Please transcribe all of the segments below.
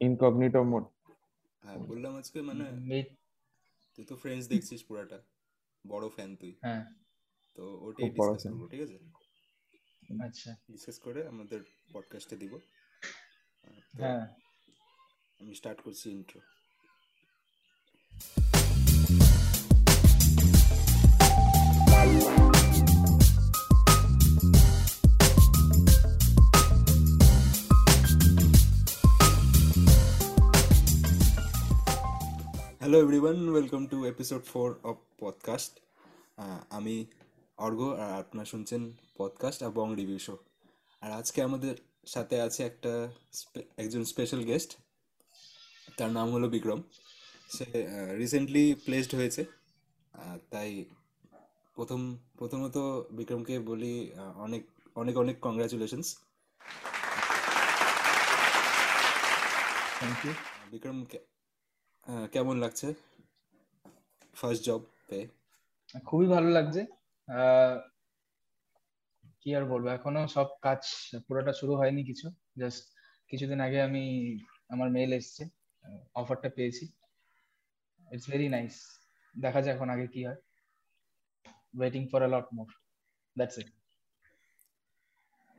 Incognito mode হ্যাঁ বললাম আজকে মানে তুই তো ফ্রেন্ডস দেখছিস পুরাটা। বড় ফ্যান তুই। হ্যাঁ। তো ওটাই ডিসকাস করব ঠিক আছে? আচ্ছা। ডিসকাস করে আমাদের পডকাস্টে দিব। হ্যাঁ। আমি স্টার্ট করছি intro hello everyone welcome to episode four of podcast আমি অর্ঘ আর আপনারা শুনছেন পডকাস্ট এবং রিভিউ শো। আর আজকে আমাদের সাথে আছে একটা একজন স্পেশাল গেস্ট তার নাম হলো বিক্রম। সে রিসেন্টলি প্লেসড হয়েছে। তাই প্রথম, প্রথমত বিক্রমকে বলি অনেক অনেক অনেক কংগ্রাচুলেশনস থ্যাংক ইউ বিক্রম কেমন লাগছে? ফার্স্ট জব পেয়ে খুবই ভালো লাগছে। আহ, কি আর বলব এখনও সব কাজ পুরোটা শুরু হয়নি কিছু। জাস্ট কিছুদিন আগে আমি আমার মেল এসছে অফারটা পেয়েছি। ইটস ভেরি নাইস দেখা যাক এখন আগে কি হয়। Waiting for a lot more that's it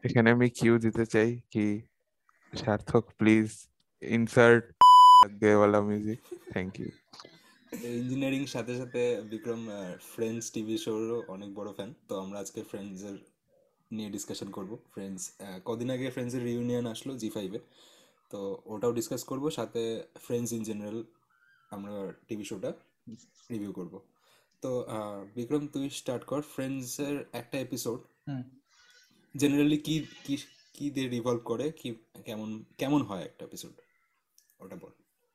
এখানে আমি কিউ দিতে চাই কি সার্থক প্লিজ ইনসার্ট দেওয়ালা মিউজিক থ্যাংক ইউ ইঞ্জিনিয়ারিং সাথে সাথে বিক্রম ফ্রেন্ডস টিভি শোরও অনেক বড় ফ্যান তো আমরা আজকে ফ্রেন্ডসের নিয়ে ডিসকাশন করব। ফ্রেন্ডস কদিন আগে ফ্রেন্ডসের রিউনিয়ন আসলো জি ফাইভে তো ওটাও ডিসকাস করব সাথে ফ্রেন্ডস ইন জেনারেল আমরা টিভি শোটা রিভিউ করব। তো বিক্রম তুই স্টার্ট কর। ফ্রেন্ডসের একটা এপিসোড হুম। জেনারেলি কি কি কি দিয়ে রিভলভ করে কি কেমন কেমন হয় একটা এপিসোড ওটা বল।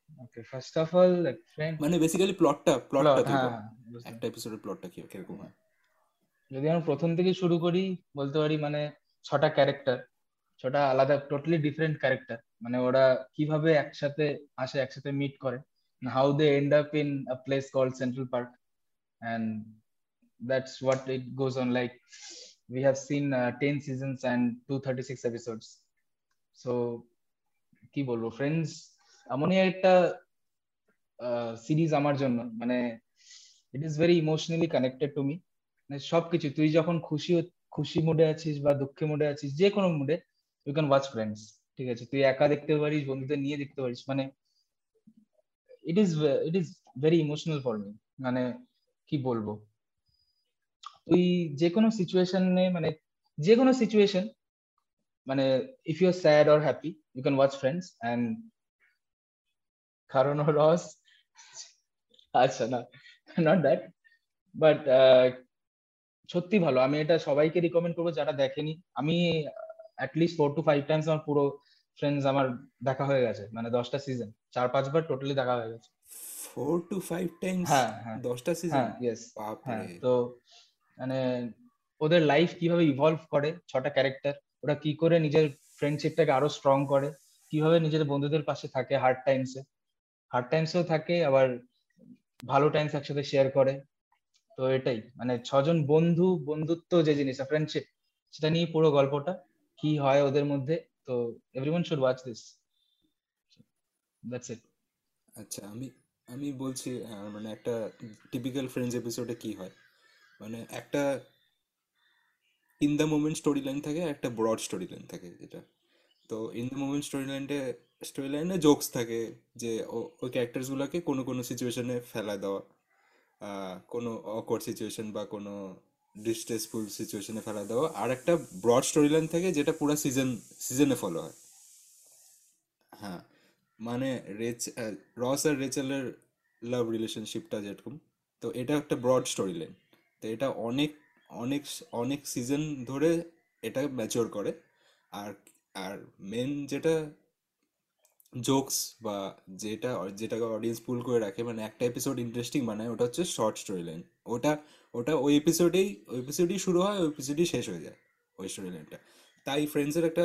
Okay first of all friend মানে বেসিক্যালি প্লটটা প্লটটা হ্যাঁ একটা এপিসোডের প্লটটা কি কীরকম হয়? যদি আমরা প্রথম থেকে শুরু করি বলতে পারি মানে ছটা ক্যারেক্টার ছটা আলাদা টোটালি ডিফারেন্ট ক্যারেক্টার মানে ওরা কীভাবে একসাথে আসে একসাথে মিট করে how they end up in a place called central park and that's what it goes on like we have seen uh, 10 seasons and 236 episodes. So কি বলব ফ্রেন্ডস এমনই একটা সিরিজ আমার জন্য। মানে it is very emotionally connected to me মানে সবকিছু, তুই যখন খুশি খুশি মুডে আছিস বা দুঃখে মুডে আছিস, যে কোনো মুডে ইউ ক্যান ওয়াচ ফ্রেন্ডস ঠিক আছে? তুই একা দেখতে পারিস, বন্ধুদের নিয়ে দেখতে পারিস। মানে it is it is very emotional for me মানে কি বলব? তুই যে কোনো সিচুয়েশনে মানে যে কোনো সিচুয়েশন মানে if you are sad or happy you can watch Friends and কারণ রস আচ্ছা না নট দ্যাট বাট সত্যি ভালো আমি এটা সবাইকে রিকমেন্ড করব যারা দেখেনি। আমি at least four to five times আমার পুরো ফ্রেন্ডস আমার দেখা হয়ে গেছে মানে দশটা সিজন চার পাঁচবার টোটালি দেখা হয়ে গেছে। ফোর টু ফাইভ টাইমস হ্যাঁ হ্যাঁ। দশটা সিজন হ্যাঁ ইয়েস হ্যাঁ তো মানে ওদের লাইফ কীভাবে ইভলভ করে ছটা ক্যারেক্টার ওরা কি করে নিজের ফ্রেন্ডশিপটাকে আরও স্ট্রং করে কীভাবে নিজের বন্ধুদের পাশে থাকে হার্ড টাইমসে হার্ড টাইমসও থাকে, আবার ভালো টাইমস একসাথে শেয়ার করে। তো এটাই মানে ছজন বন্ধু, বন্ধুত্ব যে জিনিসটা ফ্রেন্ডশিপ সেটা নিয়ে পুরো গল্পটা, কি হয় ওদের মধ্যে। তো everyone should watch this that's it আচ্ছা আমি আমি বলছি মানে একটা টিপিক্যাল ফ্রেন্ডস এপিসোডে কি হয়? মানে একটা in the moment story line থাকে একটা ব্রড স্টোরি লাইন থাকে যেটা। তো ইন দ্য মোমেন্ট স্টোরি লাইনটা স্টোরি লাইনে জোকস থাকে যে ওই ক্যারেক্টার্সগুলোকে কোনো কোনো সিচুয়েশনে ফেলা দেওয়া কোনো অকওয়ার্ড সিচুয়েশন বা কোনো ডিস্ট্রেসফুল সিচুয়েশনে ফেলা দেওয়া। আর একটা ব্রড স্টোরি লাইন থাকে যেটা পুরো সিজন সিজনে ফলো হয়। হ্যাঁ মানে রেচ রস আর রেচেলের লাভ রিলেশনশিপটা যেরকম, তো এটা একটা ব্রড স্টোরি লাইন তো এটা অনেক অনেক অনেক সিজন ধরে এটা ম্যাচিওর করে। আর আর মেন যেটা জোকস বা যেটা, যেটাকে অডিয়েন্স পুল করে রাখে মানে একটা এপিসোড ইন্টারেস্টিং বানায়, ওটা হচ্ছে শর্ট স্টোরি লাইন ওটা ওটা ওই এপিসোডেই ওই এপিসোডেই শুরু হয়, ওই এপিসোডেই শেষ হয়ে যায়, ওই স্টোরি লাইনটা তাই ফ্রেন্ডসের একটা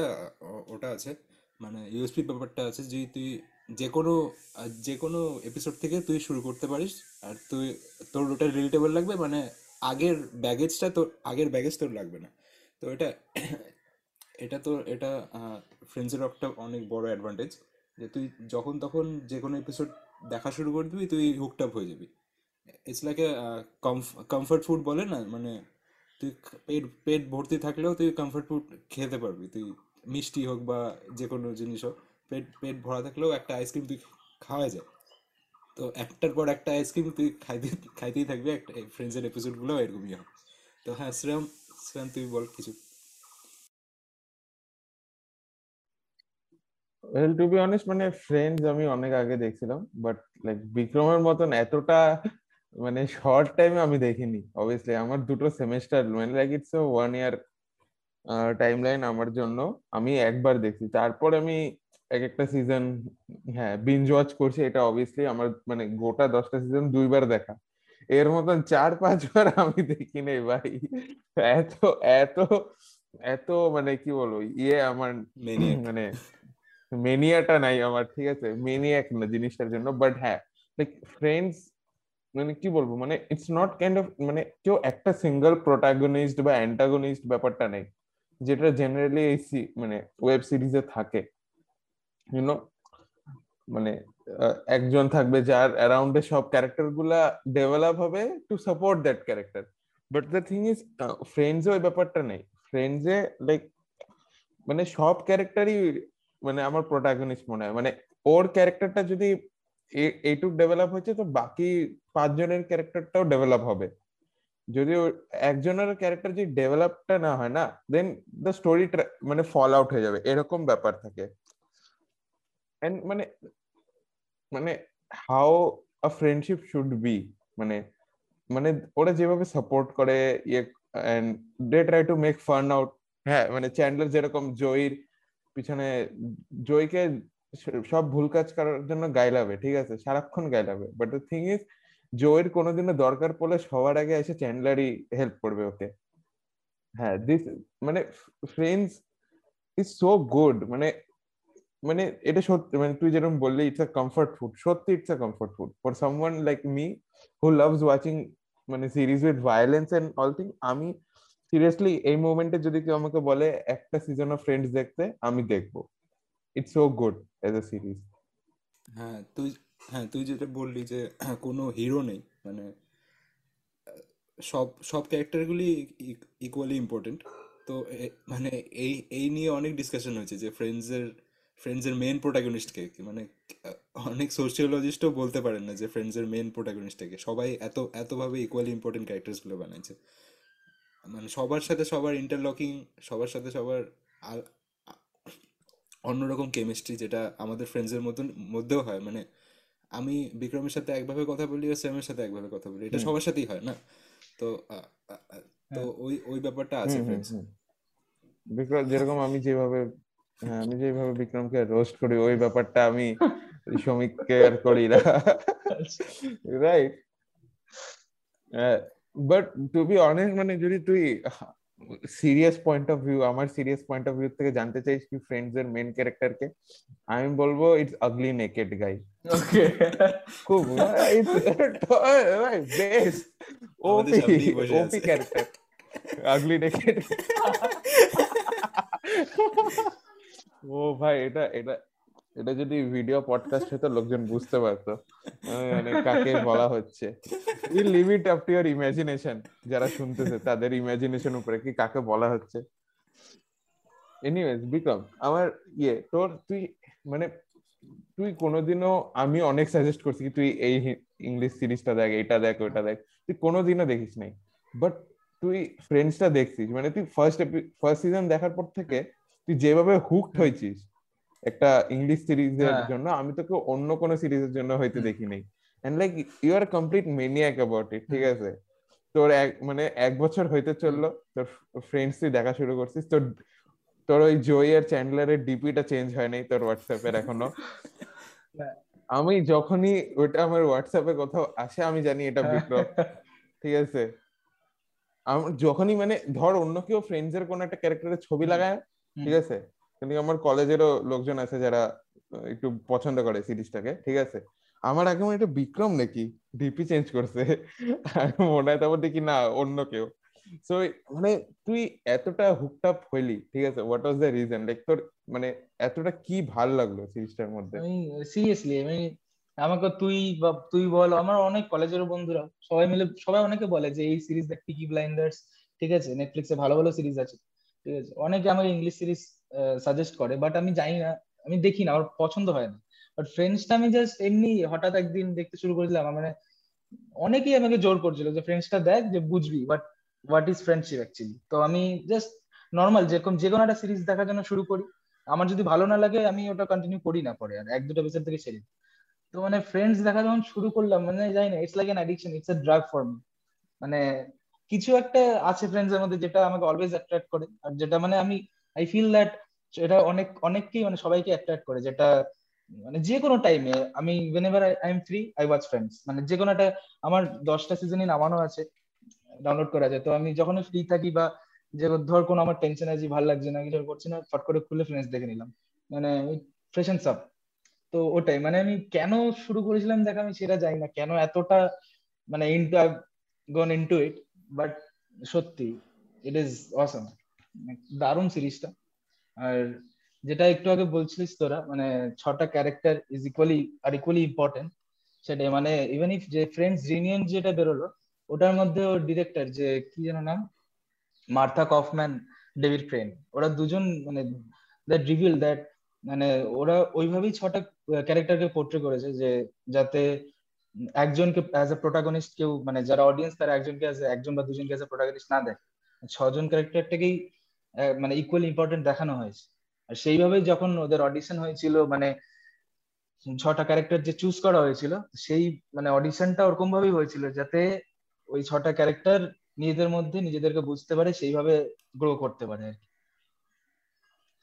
ওটা আছে মানে ইউএসপি ব্যাপারটা আছে যে তুই যে কোনো যে কোনো এপিসোড থেকে তুই শুরু করতে পারিস, আর তুই, তোর ওটা রিলেটেবল লাগবে মানে আগের ব্যাগেজটা তোর, আগের ব্যাগেজ তোর লাগবে না। তো এটা এটা তো এটা ফ্রেন্ডসের একটা অনেক বড় অ্যাডভান্টেজ যে তুই যখন তখন যে কোনো এপিসোড দেখা শুরু করে দিবি, তুই হুকড আপ হয়ে যাবি। It's like a comfort food বলে না মানে তুই পেট পেট ভর্তি থাকলেও তুই কমফর্ট ফুড খেতে পারবি। তুই মিষ্টি হোক বা যে কোনো জিনিস হোক, পেট পেট ভরা থাকলেও একটা আইসক্রিম তুই খাওয়া যায়। তো একটার পর একটা আইসক্রিম তুই খাইতে, খাইতেই থাকবি, একটা ফ্রেন্ডসের এপিসোডগুলো এরকমই হয় তো হ্যাঁ শ্রেয়ম শ্রেয়ম, তুই বল কিছু। ওয়েল টু বি অনেস্ট মানে ফ্রেন্ডস আমি অনেক আগে দেখছিলাম বাট লাইক বিক্রমের মতন এতটা মানে শর্ট টাইমে আমি দেখিনি অবভিয়াসলি আমার দুটো সেমেস্টার মানে like it's one year time line আমার জন্য আমি একবার দেখছি। তারপর আমি এক একটা সিজন হ্যাঁ বিঞ্জ ওয়াচ করছি এটা অবভিয়াসলি আমার মানে গোটা দশটা সিজন দুইবার দেখা। এর মতন চার পাঁচবার আমি দেখি নেই ভাই। এত এত এত মানে কি বলব ইয়ে আমার. মানে মেনিয়াটা নাই আমার, ঠিক আছে? মেনিয়াক না জিনিসটার জন্য বাট হ্যাঁ লাইক ফ্রেন্ডস মানে কি বলব মানে ইটস নট কাইন্ড অফ মানে কেউ একটা সিঙ্গেল প্রোটাগনিস্ট বা অ্যান্টাগনিস্ট ব্যাপারটা নেই, যেটা জেনারেলি এই মানে ওয়েব সিরিজে থাকে ইউনো মানে একজন থাকবে যার অ্যারাউন্ডে সব ক্যারেক্টারগুলা ডেভেলপ হবে to support that character but the thing is ফ্রেন্ডসে ওই ব্যাপারটা নেই ফ্রেন্ডসে লাইক মানে সব ক্যারেক্টারই মানে আমার প্রোটাগনিস্ট মনে হয়। মানে ওর ক্যারেক্টারটা যদি এইটুক ডেভেলপ হয়েছে, তো বাকি পাঁচজনের ক্যারেক্টারটাও ডেভেলপ হবে। যদি একজনের ক্যারেক্টার যদি ডেভেলপটা না হয় না দেন দ্য স্টোরি মানে ফল আউট হয়ে যাবে। এরকম ব্যাপার থাকে। এন্ড মানে মানে how a friendship should be মানে মানে ওরা যেভাবে সাপোর্ট করে ইয়ে and they try to make fun out হ্যাঁ মানে চ্যান্ডলার যেরকম জয়ীর পিছনে জয়কে সব ভুল কাজ করার জন্য গাইলাবে, ঠিক আছে? সারাক্ষণ গাইলাবে। বাট দ্য থিং ইজ জয়ের কোনোদিনও দরকার পড়লে সবার আগে এসে চ্যান্ডলারই হেল্প করবে ওকে। হ্যাঁ দিস মানে ফ্রেন্ডস ইজ সো গুড মানে মানে এটা সত্যি মানে তুই যেরকম বললি ইটস আ কমফর্ট ফুড সত্যি it's a comfort food for someone like me who loves watching মানে series with violence and all thing আমি সিরিয়াসলি এই মোমেন্টে যদি কেউ আমাকে বলে, একটা সিজন অফ ফ্রেন্ডস দেখতে, আমি দেখব। It's so good as a series হ্যাঁ তুই হ্যাঁ তুই যেটা বললি যে, কোনো হিরো নেই মানে সব সব ক্যারেক্টারগুলি ইকুয়ালি ইম্পর্টেন্ট তো মানে এই এই নিয়ে অনেক ডিসকাশন হয়েছে যে ফ্রেন্ডসের ফ্রেন্ডসের মেন প্রোটাগনিস্টকে মানে অনেক সোশিওলজিস্টও বলতে পারেন না যে ফ্রেন্ডসের মেন প্রোটাগনিস্ট কে সবাই এত, এতভাবে ইকুয়ালি ইম্পর্টেন্ট ক্যারেক্টার্সগুলো বানাইছে। মানে সবার সাথে সবার ইন্টারলকিং সবার সাথে সবার অন্যরকম কেমিস্ট্রি যেটা আমাদের ফ্রেন্ডসের মতন মধ্যেও হয়। মানে আমি বিক্রমের সাথে একভাবে কথা বলি আর স্যামের সাথে একভাবে কথা বলি। এটা সবার সাথেই হয় না? তো তো ওই ওই ব্যাপারটা আছে ফ্রেন্ডস বিক্রম যেরকম আমি যেভাবে হ্যাঁ আমি যেভাবে বিক্রমকে রোস্ট করি ওই ব্যাপারটা আমি শ্রমিককে আর করি না। Right but to be honest মানে যদি তুই সিরিয়াস পয়েন্ট অফ ভিউ আমার সিরিয়াস পয়েন্ট অফ ভিউ থেকে জানতে চাইস কি ফ্রেন্ডস এর মেন ক্যারেক্টার কে আমি বলব it's ugly naked guy okay খুব বেস্ট আমাদের ওপি সামনেই বসে ওপি আছে। ক্যারেক্টার আগলি নেকেড ও ভাই এটা এটা এটা যদি ভিডিও পডকাস্ট হতো লোকজন বুঝতে পারতো। মানে কাকে বলা হচ্ছে। ই limit up to your imagination যারা শুনতেছে তাদের ইমাজিনেশন উপরে কি কাকে বলা হচ্ছে? এনিওয়েজ বিক্রম আমার ইয়ে তোর তুই মানে তুই কোনোদিনও আমি অনেক সাজেস্ট করছি কি তুই এই ইংলিশ সিরিজটা দেখ এটা দেখ ওটা দেখ। তুই কোনোদিনও দেখিস নাই। বাট তুই ফ্রেন্ডসটা দেখছিস। মানে তুই ফার্স্ট ফার্স্ট সিজন দেখার পর থেকে তুই যেভাবে হুকড হয়েছিস একটা ইংলিশ সিরিজের হ্যাঁ। জন্য আমি তোকে অন্য কোনো সিরিজের জন্য হয়তো দেখি নাই and like you are complete maniac about it ঠিক আছে? তোর এক মানে এক বছর হইতে চলল তোর ফ্রেন্ডস তুই দেখা শুরু করছিস তোর তোর ওই জয় আর চ্যান্ডলারের ডিপিটা চেঞ্জ হয় নাই তোর হোয়াটসঅ্যাপের এখনও। আমি যখনই ওটা আমার হোয়াটসঅ্যাপে কোথাও আসে আমি জানি এটা বিক্রম ঠিক আছে? যখনই মানে ধর অন্য কেউ ফ্রেন্ডস এর কোন একটা ক্যারেক্টারের ছবি লাগায় ঠিক আছে? কিন্তু আমার কলেজেরও লোকজন আছে যারা একটু পছন্দ করে সিরিজটাকে, ঠিক আছে? আমার আগে মনে এটা বিক্রম নাকি ডিপি চেঞ্জ করছে। মনে হয় তারপর দেখি না, অন্য কেউ। সো মানে তুই এতটা হুকড আপ হইলি, ঠিক আছে? What was the reason like তোর মানে এতটা কি ভালো লাগল সিরিজটার মধ্যে? সিরিয়াসলি আমি আমাকে তুই বা, তুই বল, আমার অনেক কলেজের বন্ধুরা সবাই মিলে, সবাই অনেকে বলে যে, এই সিরিজ দেখ পিকি ব্লাইন্ডার্স ঠিক আছে? নেটফ্লিক্সে ভালো ভালো সিরিজ আছে। ঠিক আছে? অনেকে আমাকে ইংলিশ সিরিজ সাজেস্ট করে বাট আমি জানি না, আমি দেখি না, আমার পছন্দ হয় না। বাট ফ্রেন্ডসটা আমি জাস্ট এমনি হঠাৎ একদিন দেখতে শুরু করেছিলাম মানে অনেকেই আমাকে জোর করছিল যে ফ্রেন্ডসটা দেখ যে বুঝবি but what is friendship actually তো আমি জাস্ট নর্মাল যেরকম, যে কোনো একটা সিরিজ দেখার জন্য শুরু করি। আমার যদি ভালো না লাগে, আমি ওটা কন্টিনিউ করি না পরে আর, এক দুটো এপিসোড থেকে ছেড়ে তো মানে ফ্রেন্ডস দেখা যখন শুরু করলাম মানে যাই না it's like an addiction it's a drug for me মানে কিছু একটা আছে ফ্রেন্ডস এর মধ্যে যেটা আমাকে অলওয়েজ অ্যাট্রাক্ট করে। আর যেটা মানে আমি আই ফিল দ্যাট এটা অনেক, অনেককেই মানে সবাইকে অ্যাট্রাক্ট করে। যেটা মানে যে কোনো টাইমে আমি whenever I am free I watch Friends মানে যে কোনো একটা, আমার দশটা সিজনই নামানো আছে ডাউনলোড করা যায়। তো আমি যখন ফ্রি থাকি বা যে ধর কোনো আমার টেনশন আছে, ভালো লাগছে না, কিছু করছি না, ফট করে খুলে ফ্রেন্ডস দেখে নিলাম। মানে ফ্রেশন আপ তো ওটাই মানে আমি কেন শুরু করেছিলাম দেখ আমি সেটা জানি না। কেন এতটা মানে into gone into it but সত্যি ইট ইজ অসম দারুণ সিরিজটা। আর যেটা একটু আগে বলছিলিস তোরা মানে ছটা ক্যারেক্টার ইজ ইকুয়ালি আর ইকুয়ালি ইম্পর্টেন্ট সেটাই মানে ইভেন ইফ যে ফ্রেন্ডস রিউনিয়ন যেটা বেরোলো, ওটার মধ্যে ওর ডিরেক্টর যে কি যেন নাম? মার্থা কফম্যান ডেভিড ক্রেন ওরা দুজন মানে দ্যাট রিভিল দ্যাট মানে ওরা ওইভাবেই ছটা ক্যারেক্টারকে পোর্ট্রে করেছে যে যাতে একজনকে অ্যাজ এ প্রোটাগনিস্ট কেউ মানে যারা অডিয়েন্স তারা একজনকে অ্যাজ একজন বা দুজনকে অ্যাজ এ প্রোটাগনিস্ট না দেয়। ছজন ক্যারেক্টারটাকেই মানে ইকুয়ালি ইম্পর্টেন্ট দেখানো হয়েছে। আর সেইভাবেই যখন ওদের অডিশন হয়েছিল মানে ছটা ক্যারেক্টার যে চুজ করা হয়েছিল, সেই মানে অডিশনটা ওরকম ভাবেই হয়েছিল যাতে ওই ছটা ক্যারেক্টার নিজেদের মধ্যে নিজেদেরকে বুঝতে পারে, সেইভাবে গ্রো করতে পারে আর কি।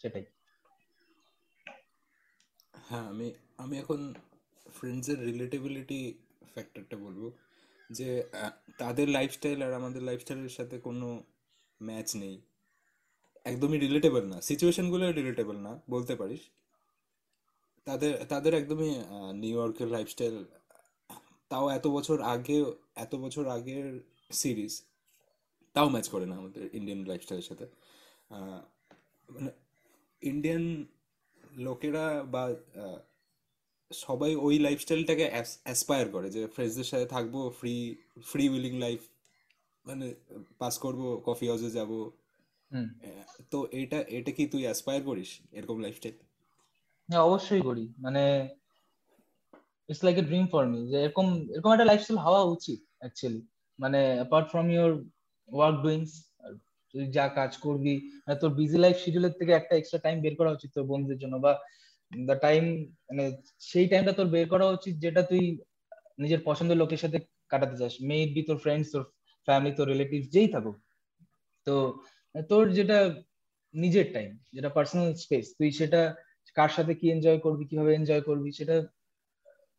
সেটাই। হ্যাঁ আমি আমি এখন ফ্রেন্ডসের রিলেটেবিলিটি ফ্যাক্টরটা বলব যে তাদের লাইফস্টাইল আর আমাদের লাইফস্টাইলের সাথে কোনো ম্যাচ নেই। একদমই রিলেটেবল না। সিচুয়েশনগুলো রিলেটেবল না, বলতে পারিস। তাদের তাদের একদমই নিউ ইয়র্কের লাইফস্টাইল তাও এত বছর আগে, এত বছর আগের সিরিজ তাও ম্যাচ করে না আমাদের ইন্ডিয়ান লাইফস্টাইলের সাথে। মানে ইন্ডিয়ান লোকেরা বা সবাই ওই লাইফস্টাইলটাকে অ্যাসপায়ার করে যে ফ্রেন্ডসদের সাথে থাকব ফ্রি ফ্রি উইলিং লাইফ মানে পাস করব কফি হাউসে যাব। তো এটা এটা কি তুই অ্যাসপায়ার করিস এরকম লাইফস্টাইল হ্যাঁ অবশ্যই করি। মানে it's like a dream for me যে এরকম এরকম একটা লাইফস্টাইল হওয়া উচিত অ্যাকচুয়ালি মানে apart from your work doings তুই যা কাজ করবি তোর বিজি লাইফ শিডিউলের থেকে একটা এক্সট্রা টাইম বের করা উচিত তোর বন্ধুদের জন্য বা দ্য টাইম মানে সেই টাইমটা তোর বের করা উচিত যেটা তুই নিজের পছন্দের লোকের সাথে কাটাতে চাস। মেড বি তোর ফ্রেন্ডস তোর ফ্যামিলি তোর রিলেটিভ যেই থাকুক। তো তোর যেটা নিজের টাইম যেটা পার্সোনাল স্পেস তুই সেটা কার সাথে কি এনজয় করবি, কীভাবে এনজয় করবি, সেটা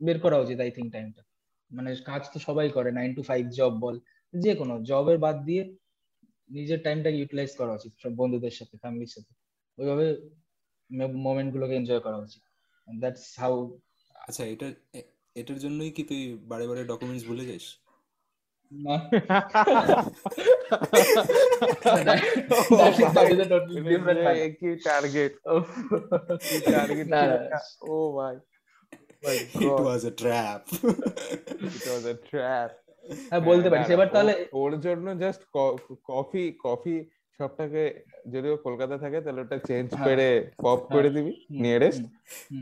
বের করা উচিত আই থিঙ্ক টাইমটা মানে কাজ তো সবাই করে নাইন টু ফাইভ জব বল, যে কোনো জবের বাদ দিয়ে নিজের টাইমটা ইউটিলাইজ করা উচিত, সব বন্ধুদের সাথে ফ্যামিলির সাথে। ওইভাবে মোমেন্ট গুলোকে এনজয় করা উচিত। দ্যাটস হাউ আচ্ছা এটা এটার জন্যই কি তুই বারে বারে ডকুমেন্টস ভুলে যাস. কি টার্গেট ও ভাই my it god. Was a trap it was a trap. হ্যাঁ বলতে পারিস। এবার তাহলে ওর জন্য জাস্ট কফি কফি শপটাকে যদি ও কলকাতা থাকে তাহলে ওটা চেঞ্জ হ্যাঁ। করে পপ হ্যাঁ। করে দিবি নিয়ারেস্ট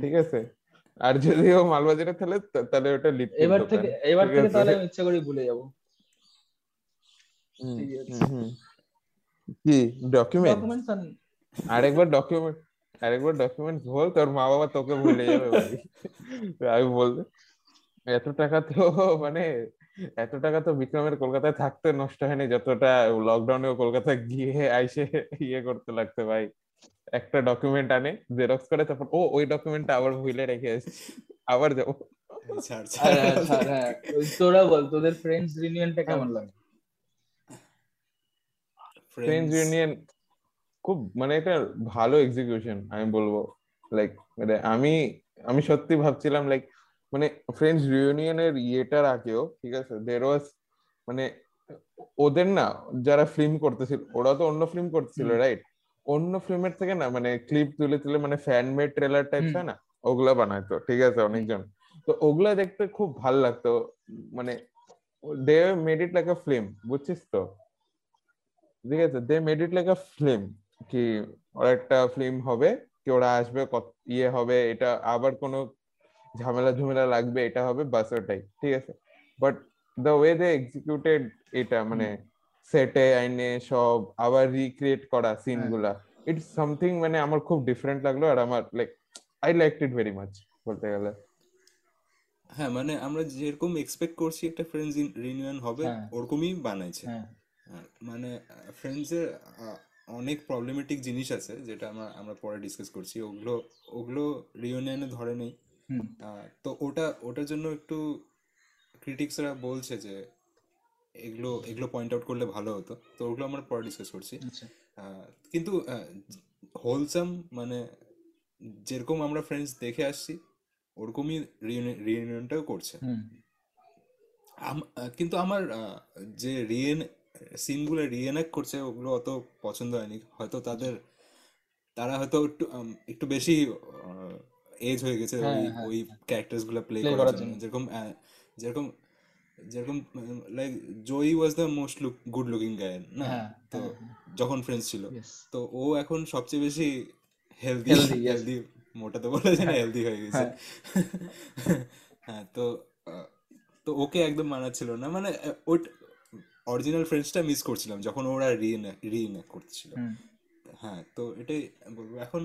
ঠিক আছে আর যদি ও মালবাজারে তাহলে তাহলে ওটা লিপ এবার থেকে এবার থেকে তাহলে আমি ইচ্ছা করে ভুলে যাব। কি ডকুমেন্ট আরেকবার ডকুমেন্ট আরেকবার ডকুমেন্ট বল তোর মা বাবা তোকে ভুলে যাবে আমি বলতে এত টাকা তো মানে এত টাকা তো বিক্রমের কলকাতায় থাকতে নষ্ট হয়নি যতটা লকডাউনে কলকাতা গিয়ে আইসে ইয়ে করতে লাগতো ভাই। একটা ডকুমেন্ট আনে জেরক্স করে তারপর ও ওই ডকুমেন্টটা আবার ভুলে রেখে আসছি আবার যাব হ্যাঁ তোরা বল তোদের ফ্রেন্ডস রিউনিয়নটা কেমন লাগে? ফ্রেন্ডস ইউনিয়ন খুব মানে এটা ভালো এক্সিকিউশন আমি বলব। লাইক মানে আমি আমি সত্যি ভাবছিলাম লাইক মানে ফ্রেন্ডস রিউনিয়নের ইয়েটার আগেও ঠিক আছে? দের ওয়াজ মানে ওদের না যারা ফিল্ম করতেছিল ওরা তো অন্য ফিল্ম করতেছিল রাইট অন্য ফিল্মের থেকে না মানে ক্লিপ তুলে তুলে মানে ফ্যান মেড ট্রেলার টাইপ হয় না ওগুলা বানাইতো ঠিক আছে? অনেকজন। তো ওগুলা দেখতে খুব ভালো লাগতো মানে they made it like a film বুঝছিস তো? ঠিক আছে? They made it like a film কি ওরা একটা ফিল্ম হবে কি ওরা আসবে কত ইয়ে হবে এটা আবার কোনো ঝামেলা ঝুমেলা লাগবে এটা হবে বাস ওটাই ঠিক আছে? But the way they executed এটা মানে সেটে আইনে সব আবার রিক্রিয়েট করা সিন। গুলা ইটস সামথিং মানে আমার খুব ডিফারেন্ট লাগল আর আমার like I like it very much বলতে গেলে। হ্যাঁ মানে আমরা যেরকম এক্সপেক্ট করছি একটা ফ্রেন্ডস রিউনিয়ন হবে হ্যাঁ। ওরকমই বানাইছে। হ্যাঁ। হ্যাঁ, মানে ফ্রেন্ডসের অনেক প্রবলেমেটিক জিনিস আছে যেটা আমরা আমরা পরে ডিসকাস করছি। ওগুলো ওগুলো রিউনিয়নে ধরে নেই। হুম। তো ওটা ওটার জন্য একটু ক্রিটিক্সরা বলছে যে এগুলো এগুলো পয়েন্ট আউট করলে ভালো হতো। তো ওগুলো আমরা পরে ডিসকাস করছি। আচ্ছা। কিন্তু হোলসাম মানে যেরকম আমরা ফ্রেন্ডস দেখে আসছি ওরকমই রিউনিয়নটাও করছে। কিন্তু আমার যে রিয়েন সিনগুলো রিয়েনাক্ট করছে ওগুলো অত পছন্দ হয়নি। হয়তো তাদের তারা হয়তো একটু একটু বেশি এজ হয়ে গেছে হ্যাঁ, ওই হ্যাঁ, ওই ক্যারেক্টার্সগুলো প্লে করার জন্য। যেরকম যেরকম যেরকম like Joey was the most look good looking guy না? হ্যাঁ, তো হ্যাঁ, যখন ফ্রেন্ডস ছিল। তো ও এখন সবচেয়ে বেশি হেলদি হেলদি মোটা তো বলা যায় না হেলদি হয়ে গেছে। হ্যাঁ। হ্যাঁ তো তো ওকে একদম মানাচ্ছিল না। মানে ওই অরিজিনাল ফ্রেন্ডসটা মিস করছিলাম যখন ওরা রিইনেক্ট করছিল হুম। হ্যাঁ তো এটাই বলব। এখন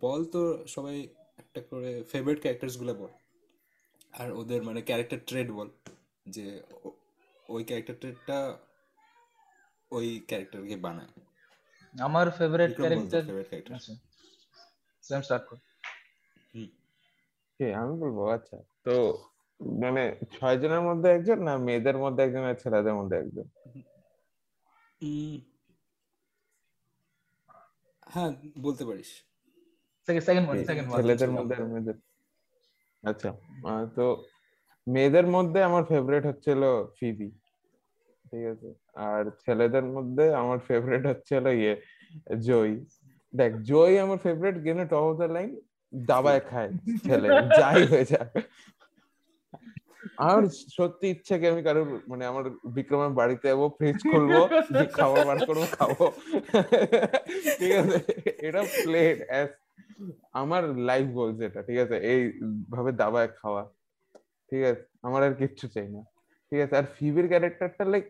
বল তো সবাই একটা করে ফেভারিট ক্যারেক্টার্সগুলো বল। আর ওদের মানে ক্যারেক্টার ট্রেড বল যে ওই ক্যারেক্টার ট্রেডটা ওই ক্যারেক্টারকে বানায়। আমার ফেভারিট ক্যারেক্টার ফেভারিট ক্যারেক্টার আচ্ছা। স্যাম স্টার্ট কর কে? আমি বলব আচ্ছা। তো মানে ছয় জনের মধ্যে একজন না মেয়েদের মধ্যে একজন আর ছেলেদের মধ্যে একজন? হ্যাঁ বলতে পারিস। সেকেন্ড ওয়ান সেকেন্ড ওয়ান ছেলেদের মধ্যে আর মেয়েদের। আচ্ছা তো মেয়েদের মধ্যে আমার ফেভারিট হচ্ছিল ফিবি ঠিক আছে? আর ছেলেদের মধ্যে আমার ফেভারিট হচ্ছিল ইয়ে জয় দেখ জয় আমার ফেভারিট গেলে টপ অফ দ্য লাইন দাবায় খায় ছেলে যাই হয়ে যাক। আমার সত্যি ইচ্ছে কি আমি কারোর মানে আমার বিক্রমের বাড়িতে যাব ফ্রিজ খুলবো খাবার বার করব খাব। ঠিক আছে? এটা প্লেট অ্যাজ আমার লাইফ গোলস যেটা, ঠিক আছে? এই ভাবে দাবায় খাওয়া, ঠিক আছে? আমার আর কিচ্ছু চাই না, ঠিক আছে? আর ফিবির ক্যারেক্টারটা লাইক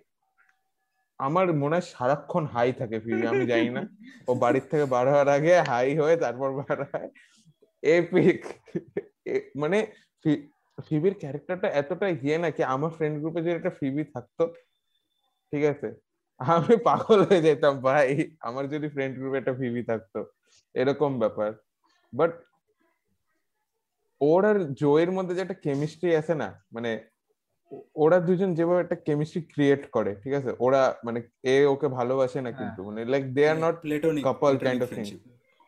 আমার মনে হয় সারাক্ষণ হাই থাকে ফিবি আমি জানি না। ও বাড়ির থেকে বার হওয়ার আগে হাই হয়ে তারপর বার হয়। এপিক মানে ফিবির ক্যারেক্টারটা এতটা ইয়ে না কি আমার ফ্রেন্ড গ্রুপে যদি একটা ফিবি থাকতো, ঠিক আছে? আমি পাগল হয়ে যেতাম, ভাই। আমার যদি ফ্রেন্ড গ্রুপে একটা ফিবি থাকতো, এরকম ব্যাপার। বাট ওর আর জোয়ের মধ্যে যে একটা কেমিস্ট্রি আছে না মানে ওরা দুজন যেভাবে একটা কেমিস্ট্রি ক্রিয়েট করে ঠিক আছে ওরা মানে এ ওকে ভালোবাসে না হ্যাঁ। কিন্তু মানে like they are not platonic couple kind of thing.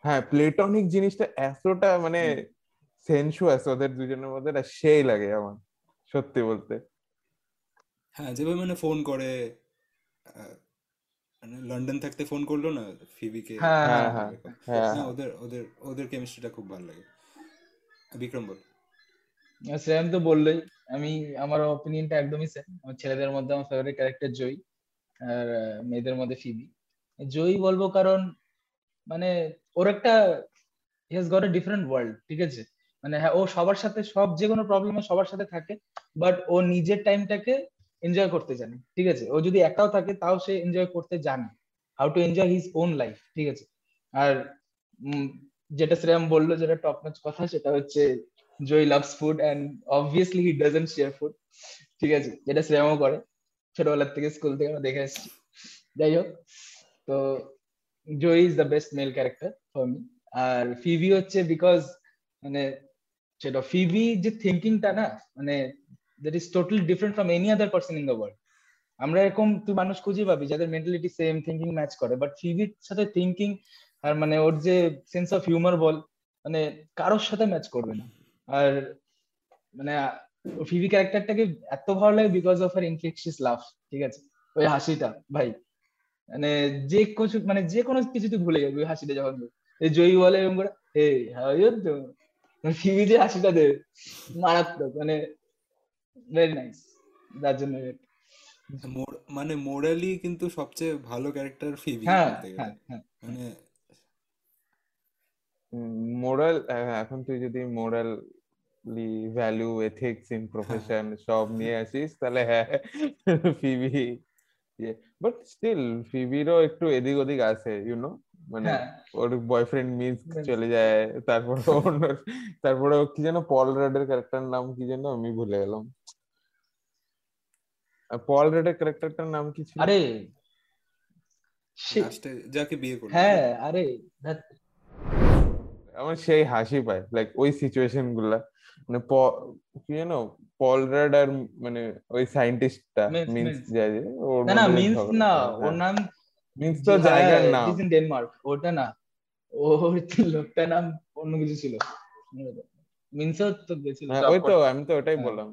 হ্যাঁ প্লেটনিক জিনিসটা এতটা মানে সেনসুয়াস ওদের দুজনের মধ্যে না সেই লাগে আমার সত্যি বলতে হ্যাঁ যেভাবে মানে ফোন করে লন্ডন থাকতে ফোন করল না? ফিবিকে হ্যাঁ, হ্যাঁ, হ্যাঁ। হ্যাঁ। ওদের ওদের ওদের কেমিস্ট্রিটা খুব ভালো লাগে। বিক্রম বল। শ্রেয়াম তো বললোই। আমি আমার অপিনিয়নটা একদমই সেম আমার ছেলেদের মধ্যে আমার ফেভারিট ক্যারেক্টার জয়ী আর মেয়েদের মধ্যে ফিবি। জয়ী বলব কারণ মানে ওর একটা he has got a different world ঠিক আছে? মানে হ্যাঁ ও সবার সাথে সব যে কোনো প্রবলেমে সবার সাথে থাকে বাট ও নিজের টাইমটাকে এনজয় করতে জানে, ঠিক আছে? ও যদি একাও থাকে, তাও সে এনজয় করতে জানে। How to enjoy his own life ঠিক আছে? আর যেটা শ্রেয়াম বলল, যেটা টপ ম্যাচ কথা, সেটা হচ্ছে Joey loves food and obviously he doesn't share food ঠিক আছে? যেটা শ্রেয়ামও করে, ছোটবেলার থেকে স্কুল থেকে আমরা দেখে এসেছি যাই হোক, তো Joey is the best male character for me R Phoebe হচ্ছে বিকজ মানে সেটা ফিবি যে থিঙ্কিংটা না মানে that is totally different from any other person in the world আমরা এরকম তুই মানুষ খুঁজে পাবি যাদের মেন্টালিটি সেম থিঙ্কিং ম্যাচ করে। বাট ফিবির সাথে থিঙ্কিং আর মানে ওর যে সেন্স অফ হিউমার বল মানে কারোর সাথে ম্যাচ করবে না। আর মানে ফিবি ক্যারেক্টারটাকে এত ভালো লাগে because of her infectious love ঠিক আছে? ওই হাসিটা, ভাই। মানে যে কিছু মানে যে কোনো কিছুতে ভুলে যাবে ওই হাসিটা যখন এই জয়ী বলে এরকম করে হে হাউ ইউ ফিবি যে হাসিটা দে মারাত্মক। মানে ভেরি নাইস যার জন্য মানে মোরালি কিন্তু সবচেয়ে ভালো ক্যারেক্টার ফিবি হ্যাঁ গেলে। হ্যাঁ মানে মোরাল এখন তুই যদি morally value ethics in profession সব নিয়ে আসিস তাহলে হ্যাঁ ফিবি বাট স্টিল ফিবিরও একটু এদিক ওদিক আছে ইউ নো মানে হ্যাঁ। ওর বয়ফ্রেন্ড মিস চলে যায় তারপর তারপরে কি যেন পল রেডের ক্যারেক্টার নাম কি যেন আমি ভুলে গেলাম। পল রেডের ক্যারেক্টারটার নাম কি ছিল? আরে লাস্টে যাকে বিয়ে করল। হ্যাঁ আরে আমার সেই হাসি পায় লাইক ওই সিচুয়েশনগুলা। মানে কি জানো পল রেড আর মানে ওই সায়েন্টিস্টটা মিন্স যায় যে ওর না না মিন্স না ওর হ্যাঁ। নাম মিন্স তো জায়গার নাম ইন ডেনমার্ক ওটা না। ওর লোকটার নাম অন্য কিছু ছিল। মিন্সও তো গেছিল হ্যাঁ ওই তো আমি তো ওটাই হ্যাঁ। বললাম।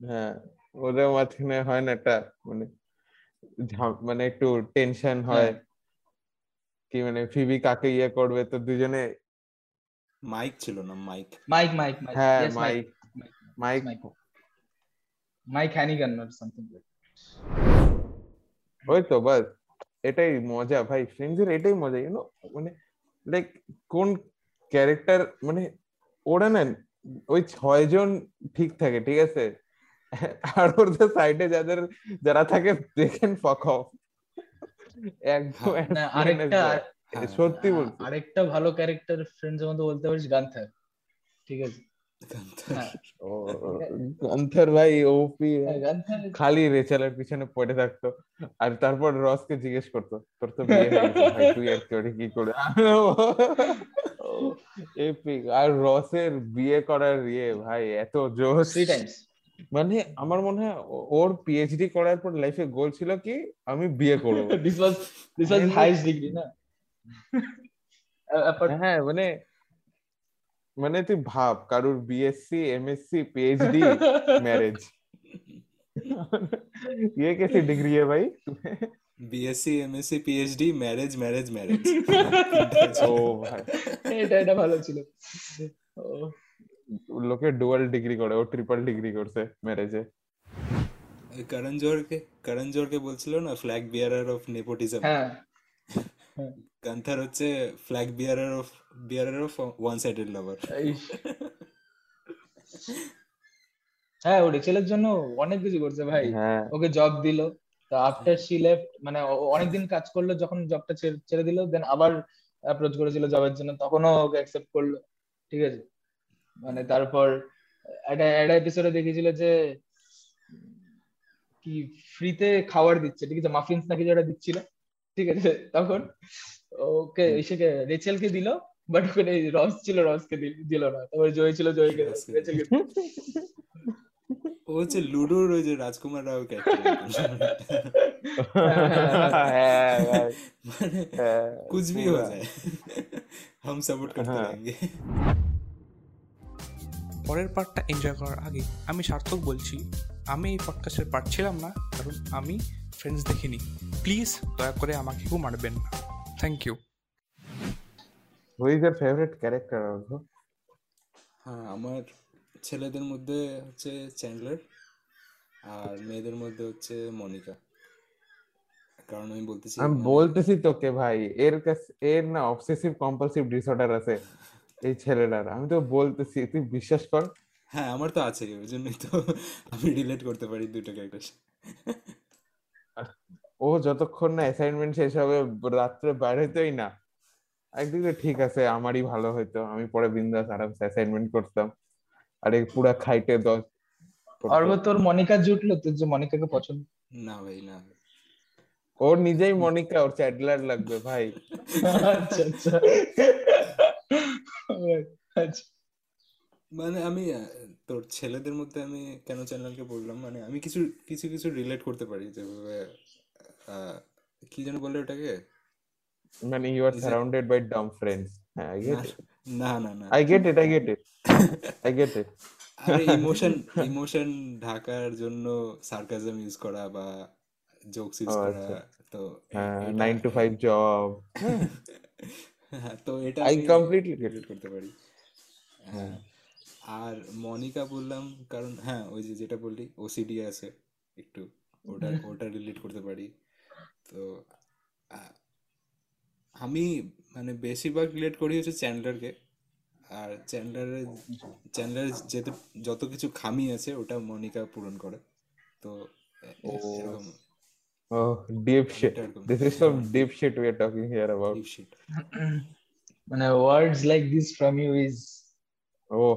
হ্যাঁ। ওদের মাঝখানে হয় না একটা মানে মানে একটু টেনশন হয়। হ্যাঁ। কি মানে ফিবি কাকে ইয়ে করবে? তো দুজনে মাইক ছিল না মাইক মাইক মাইক মাইক হ্যাঁ Mike Mike Mike Mike Hannigan or something ওই তো বাস এটাই মজা ভাই। ফ্রেন্ডসের এটাই মজা ইউনো মানে লাইক কোন ক্যারেক্টার মানে ওরা না ওই ছয়জন ঠিক থাকে ঠিক আছে? আর ওদের সাইডে যাদের যারা থাকে দেখেন ফক অফ একদম হ্যাঁ, আরেকটা that. হ্যাঁ, সত্যি বলছি। আরেকটা ভালো ক্যারেক্টার ফ্রেন্ডস এর মধ্যে বলতে পারিস গান্থার। ঠিক আছে? হ্যাঁ। গান্থার ভাই ওপি হ্যাঁ, খালি রেচালের পিছনে পড়ে থাকতো। আর তারপর রসকে জিজ্ঞেস করতো তোর তো বিয়ে হয়ে ভাই তুই আর করে কি করে? এপিক। আর রসের বিয়ে করার ইয়ে ভাই এত জোশ। থ্রি টাইমস মানে আমার মনে হয় ও- ওর পিএইচডি করার পর লাইফে গোল ছিল কি আমি বিয়ে করব this was this was Mainly- highest degree না Apart- হ্যাঁ মানে মানে তুই ভাব কারুর বিএসসি এমএসসি পিএইচডি मैरिज ये कैसी डिग्री है भाई BSc MSc PhD marriage marriage marriage ও ভাই এটা এটা ভালো ছিল ও, লোকে ডুয়াল ডিগ্রি করে ও ট্রিপল ডিগ্রি করছে ম্যারেজে করণ জোহরকে করণ জোহরকে বলছিল না ফ্ল্যাগ বিয়ারার অফ নেপোটিজম হ্যাঁ। গান্থার হচ্ছে flag bearer of bearer of one sided lover হ্যাঁ ওর ছেলের জন্য অনেক কিছু করছে ভাই। হ্যাঁ। ওকে জব দিল তো আফটার শি লেফট মানে অনেকদিন কাজ করল যখন জবটা ছেড়ে দিল দেন আবার অ্যাপ্রোচ করেছিল জবের জন্য তখনও ওকে অ্যাকসেপ্ট করল ঠিক আছে? মানে তারপর একটা একটা এপিসোডে দেখিয়েছিল যে কি ফ্রিতে খাবার দিচ্ছে ঠিক আছে মাফিনস নাকি যেটা দিচ্ছিল ঠিক আছে তখন ওকে এসেকে রেচেলকে দিল বাট ওখানে রস ছিল রসকে দিল- দিল না তারপর জয় ছিল জয়কে দিল, রসকে। রেচেলকে দিল। ও হচ্ছে লুডোর ওই যে রাজকুমার রাও ক্যারেক্টার হ্যাঁ ভাই মানে হ্যাঁ, कुछ भी हो পুরা। जाए हम सपोर्ट करते हाँ। रहेंगे পরের পার্টটা এনজয় করার আগে আমি সার্থক বলছি আমি এই পডকাস্টের পার্ট ছিলাম না কারণ আমি ফ্রেন্ডস দেখিনি। প্লিজ দয়া করে আমাকে কেউ মারবেন না। Thank you Who is your favorite character also? হ্যাঁ আমার ছেলেদের মধ্যে হচ্ছে চ্যান্ডলার আর মেয়েদের মধ্যে হচ্ছে মনিকা কারণ আমি বলতেছি আমি মানে- বলতেছি তোকে ভাই এর কাছে এর না অবসেসিভ কম্পালসিভ ডিসঅর্ডার আছে। এই ছেলেটার। আমি তো বলতেছি তুই বিশ্বাস কর। হ্যাঁ আমার তো আছে ওই জন্যই তো আমি রিলেট করতে পারি দুটো ক্যারেক্টার ও যতক্ষণ না অ্যাসাইনমেন্ট শেষ হবে রাত্রে বাইরে হইতোই না। একদিকে ঠিক আছে আমারই ভালো হইতো। আমি পরে বিন্দাস আরামসে অ্যাসাইনমেন্ট করতাম। আর এই পুরা খাইতে দশ। অর্ঘ তোর মনিকা জুটলো? তোর যে মনিকাকে পছন্দ? না ভাই না। ওর নিজেই মনিকা ওর চ্যাডলার লাগবে ভাই। আচ্ছা আচ্ছা। আচ্ছা মানে আমি আহ, তোর ছেলেদের মধ্যে আমি কেন চ্যানেলকে বললাম? মানে আমি কিছু কিছু কিছু রিলেট করতে পারি যেভাবে আহ, কি যেন বলে ওটাকে? মানে you are Is it- surrounded by dumb friends হ্যাঁ আই গেট না না না না। I get it I get it I get it আরে ইমোশন ইমোশন ঢাকার জন্য সার্কাজম ইউজ করা বা জোকস ইউজ করা আচ্ছা। তো এ- এটা- নাইন টু ফাইভ জব হ্যাঁ, তো এটা আই আমি কমপ্লিটলি গেট relate করতে পারি। হ্যাঁ। আর মনিকা বললাম কারণ হ্যাঁ ওই যে যেটা বললি ওসিডি আছে একটু ওটা ওটা রিলেট করতে পারি। তো আমি মানে বেশিরভাগ রিলেট করি হচ্ছে চ্যান্ডলারকে আর চ্যান্ডলারের চ্যান্ডলারের যেতে যত কিছু খামি আছে ওটা মনিকা পূরণ করে। তো ও। এরকম। Oh, deep shit. অনেকটা এরকম This is some deep shit we are talking here about. deep shit. মানে words like this from you is Oh,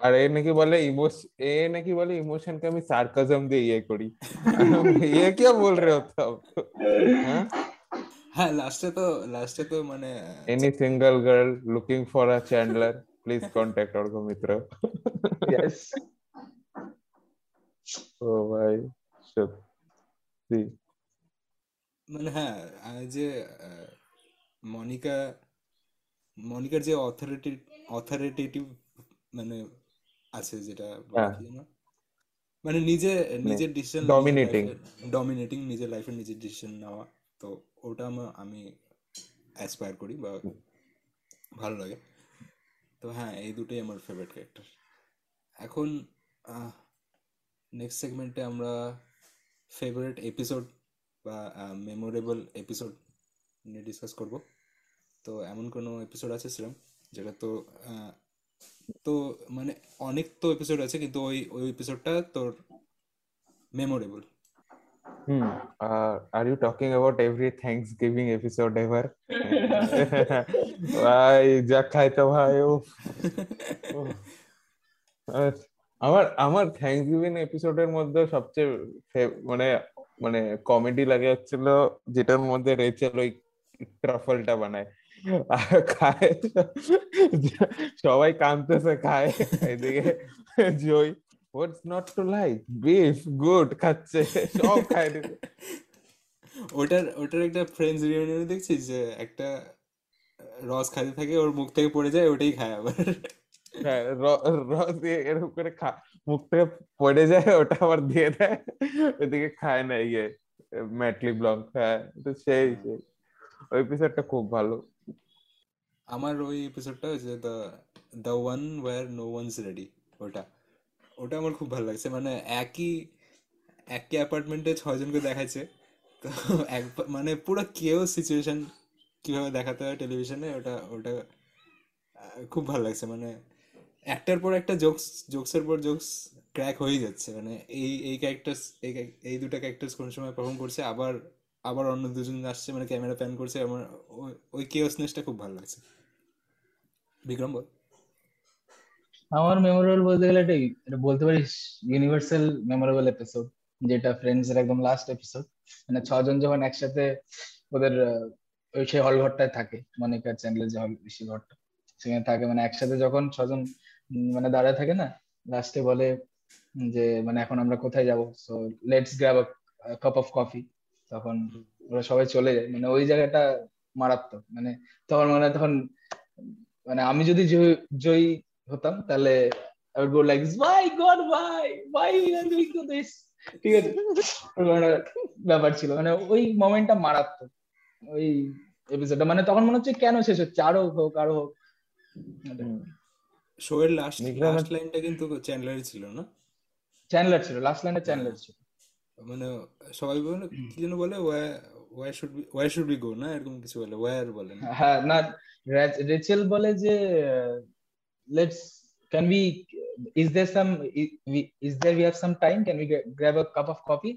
আর এ নাকি বলে ইমোশ এ নাকি বলে ইমোশনকে আমি সার্কাজম দিয়ে ইয়ে করি ये क्या बोल रहे हो तब हाँ হ্যাঁ লাস্টে তো লাস্টে তো মানে any single girl looking for a chandler please contact Orgo Mitra yes oh ভাই সত্যি মানে হ্যাঁ আর যে আহ, মনিকা মনিকার যে অথরিটি অথরিটেটিভ মানে আছে যেটা হ্যাঁ। মানে নিজে নিজের ডিসিশন dominating. ডমিনেটিং নিজের লাইফে নিজের ডিসিশন নেওয়া। তো ওটা আমা- আমি অ্যাসপায়ার করি বা ভালো লাগে। তো হ্যাঁ এই দুটোই আমার ফেভারিট ক্যারেক্টার এখন নেক্সট সেগমেন্টে আমরা ফেভারিট এপিসোড বা মেমোরেবল এপিসোড নিয়ে ডিসকাস করব। তো এমন কোনো এপিসোড আছে সেরকম যেটা তো তো মানে অনেক তো এপিসোড আছে কিন্তু ওই ওই এপিসোডটা তোর memorable Hmm. Uh, are you talking about every Thanksgiving episode ever? ভাই যা খাইতে ভাই ও। আর আমার আমার থ্যাংকসগিভিং এপিসোডের মধ্যে সবচেয়ে ফে- মানে মানে কমেডি লাগে হচ্ছিল যেটার মধ্যে রেচেল ওই ট্রাফলটা বানায় আর খায়। সবাই কাঁদতেছে খায়। এদিকে Joey what's not to like beef good খাচ্ছে সব খায়। ওটার ওটার একটা ফ্রেন্ডস রিউনিয়নে দেখছিস যে একটা রস খাইতে থাকে ওর মুখ থেকে পড়ে যায় ওটাই খায় আবার। হ্যাঁ রস দিয়ে এরকম করে খা মুখ থেকে পড়ে যায় ওটা আবার দিয়ে দেয়। ওদিকে খায় না ইয়ে ম্যাটলি ব্লক হ্যাঁ তো সেই সেই। ওই এপিসোডটা খুব ভালো। আমার ওই এপিসোডটা হচ্ছে the the one where no one's ready ওটা। ওটা আমার খুব ভালো লাগছে। মানে একই একই অ্যাপার্টমেন্টে ছয়জনকে দেখাচ্ছে তো এক মানে পুরো কেও সিচুয়েশান কীভাবে দেখাতে হয় টেলিভিশনে ওটা ওটা খুব ভালো লাগছে। মানে একটার পর একটা জোকস জোকসের পর জোকস ক্র্যাক হয়ে যাচ্ছে। মানে এই এই ক্যারেক্টার্স এই এই দুটো ক্যারেক্টার্স কোন সময় পারফর্ম করছে, আবার আবার অন্য দুজন আসছে মানে ক্যামেরা প্যান করছে, আমার, ওই- ওই কেওসনেসটা খুব ভালো লাগছে। বিক্রম বল। আমার মেমোরেবল বলতে গেলে এটাই, এটা বলতে পারিস ইউনিভার্সাল মেমোরেবল এপিসোড যেটা ফ্রেন্ডস এর একদম লাস্ট এপিসোড মানে ছজন যখন একসাথে ওদের ওই সেই হল ঘরটায় থাকে, মনিকা, চ্যান্ডেলের যে হল বেশি ঘরটা, সেখানে থাকে মানে একসাথে যখন ছজন মানে দাঁড়ায় থাকে না লাস্টে বলে যে মানে এখন আমরা কোথায় যাব? So let's grab a cup of coffee তখন ওরা সবাই চলে যায় মানে ওই জায়গাটা মারাত্মক মানে তখন মানে তখন মানে আমি যদি জয়ী- জয়ী হতাম তাহলে I would go like this, why God, why? Why we are doing to this? ঠিক আছে? ব্যাপার ছিল। মানে ওই মোমেন্টটা মারাত্মক। ওই এপিসোডটা মানে তখন মনে হচ্ছে কেন শেষ হচ্ছে? আরও হোক আরও হোক। শো এর লাস্ট লাস্ট লাইনটা কিন্তু চ্যান্ডলারই ছিল না? চ্যানেলার ছিল লাস্ট লাইনে চ্যানেলার ছিল। মানে সবাই বলে কি যেন বলে? Where should be should be go না এরকম কিছু বলে ওয়ার বলে না। হ্যাঁ না রেচেল বলে যে let's can we is there some is there we have some time can we grab a cup of coffee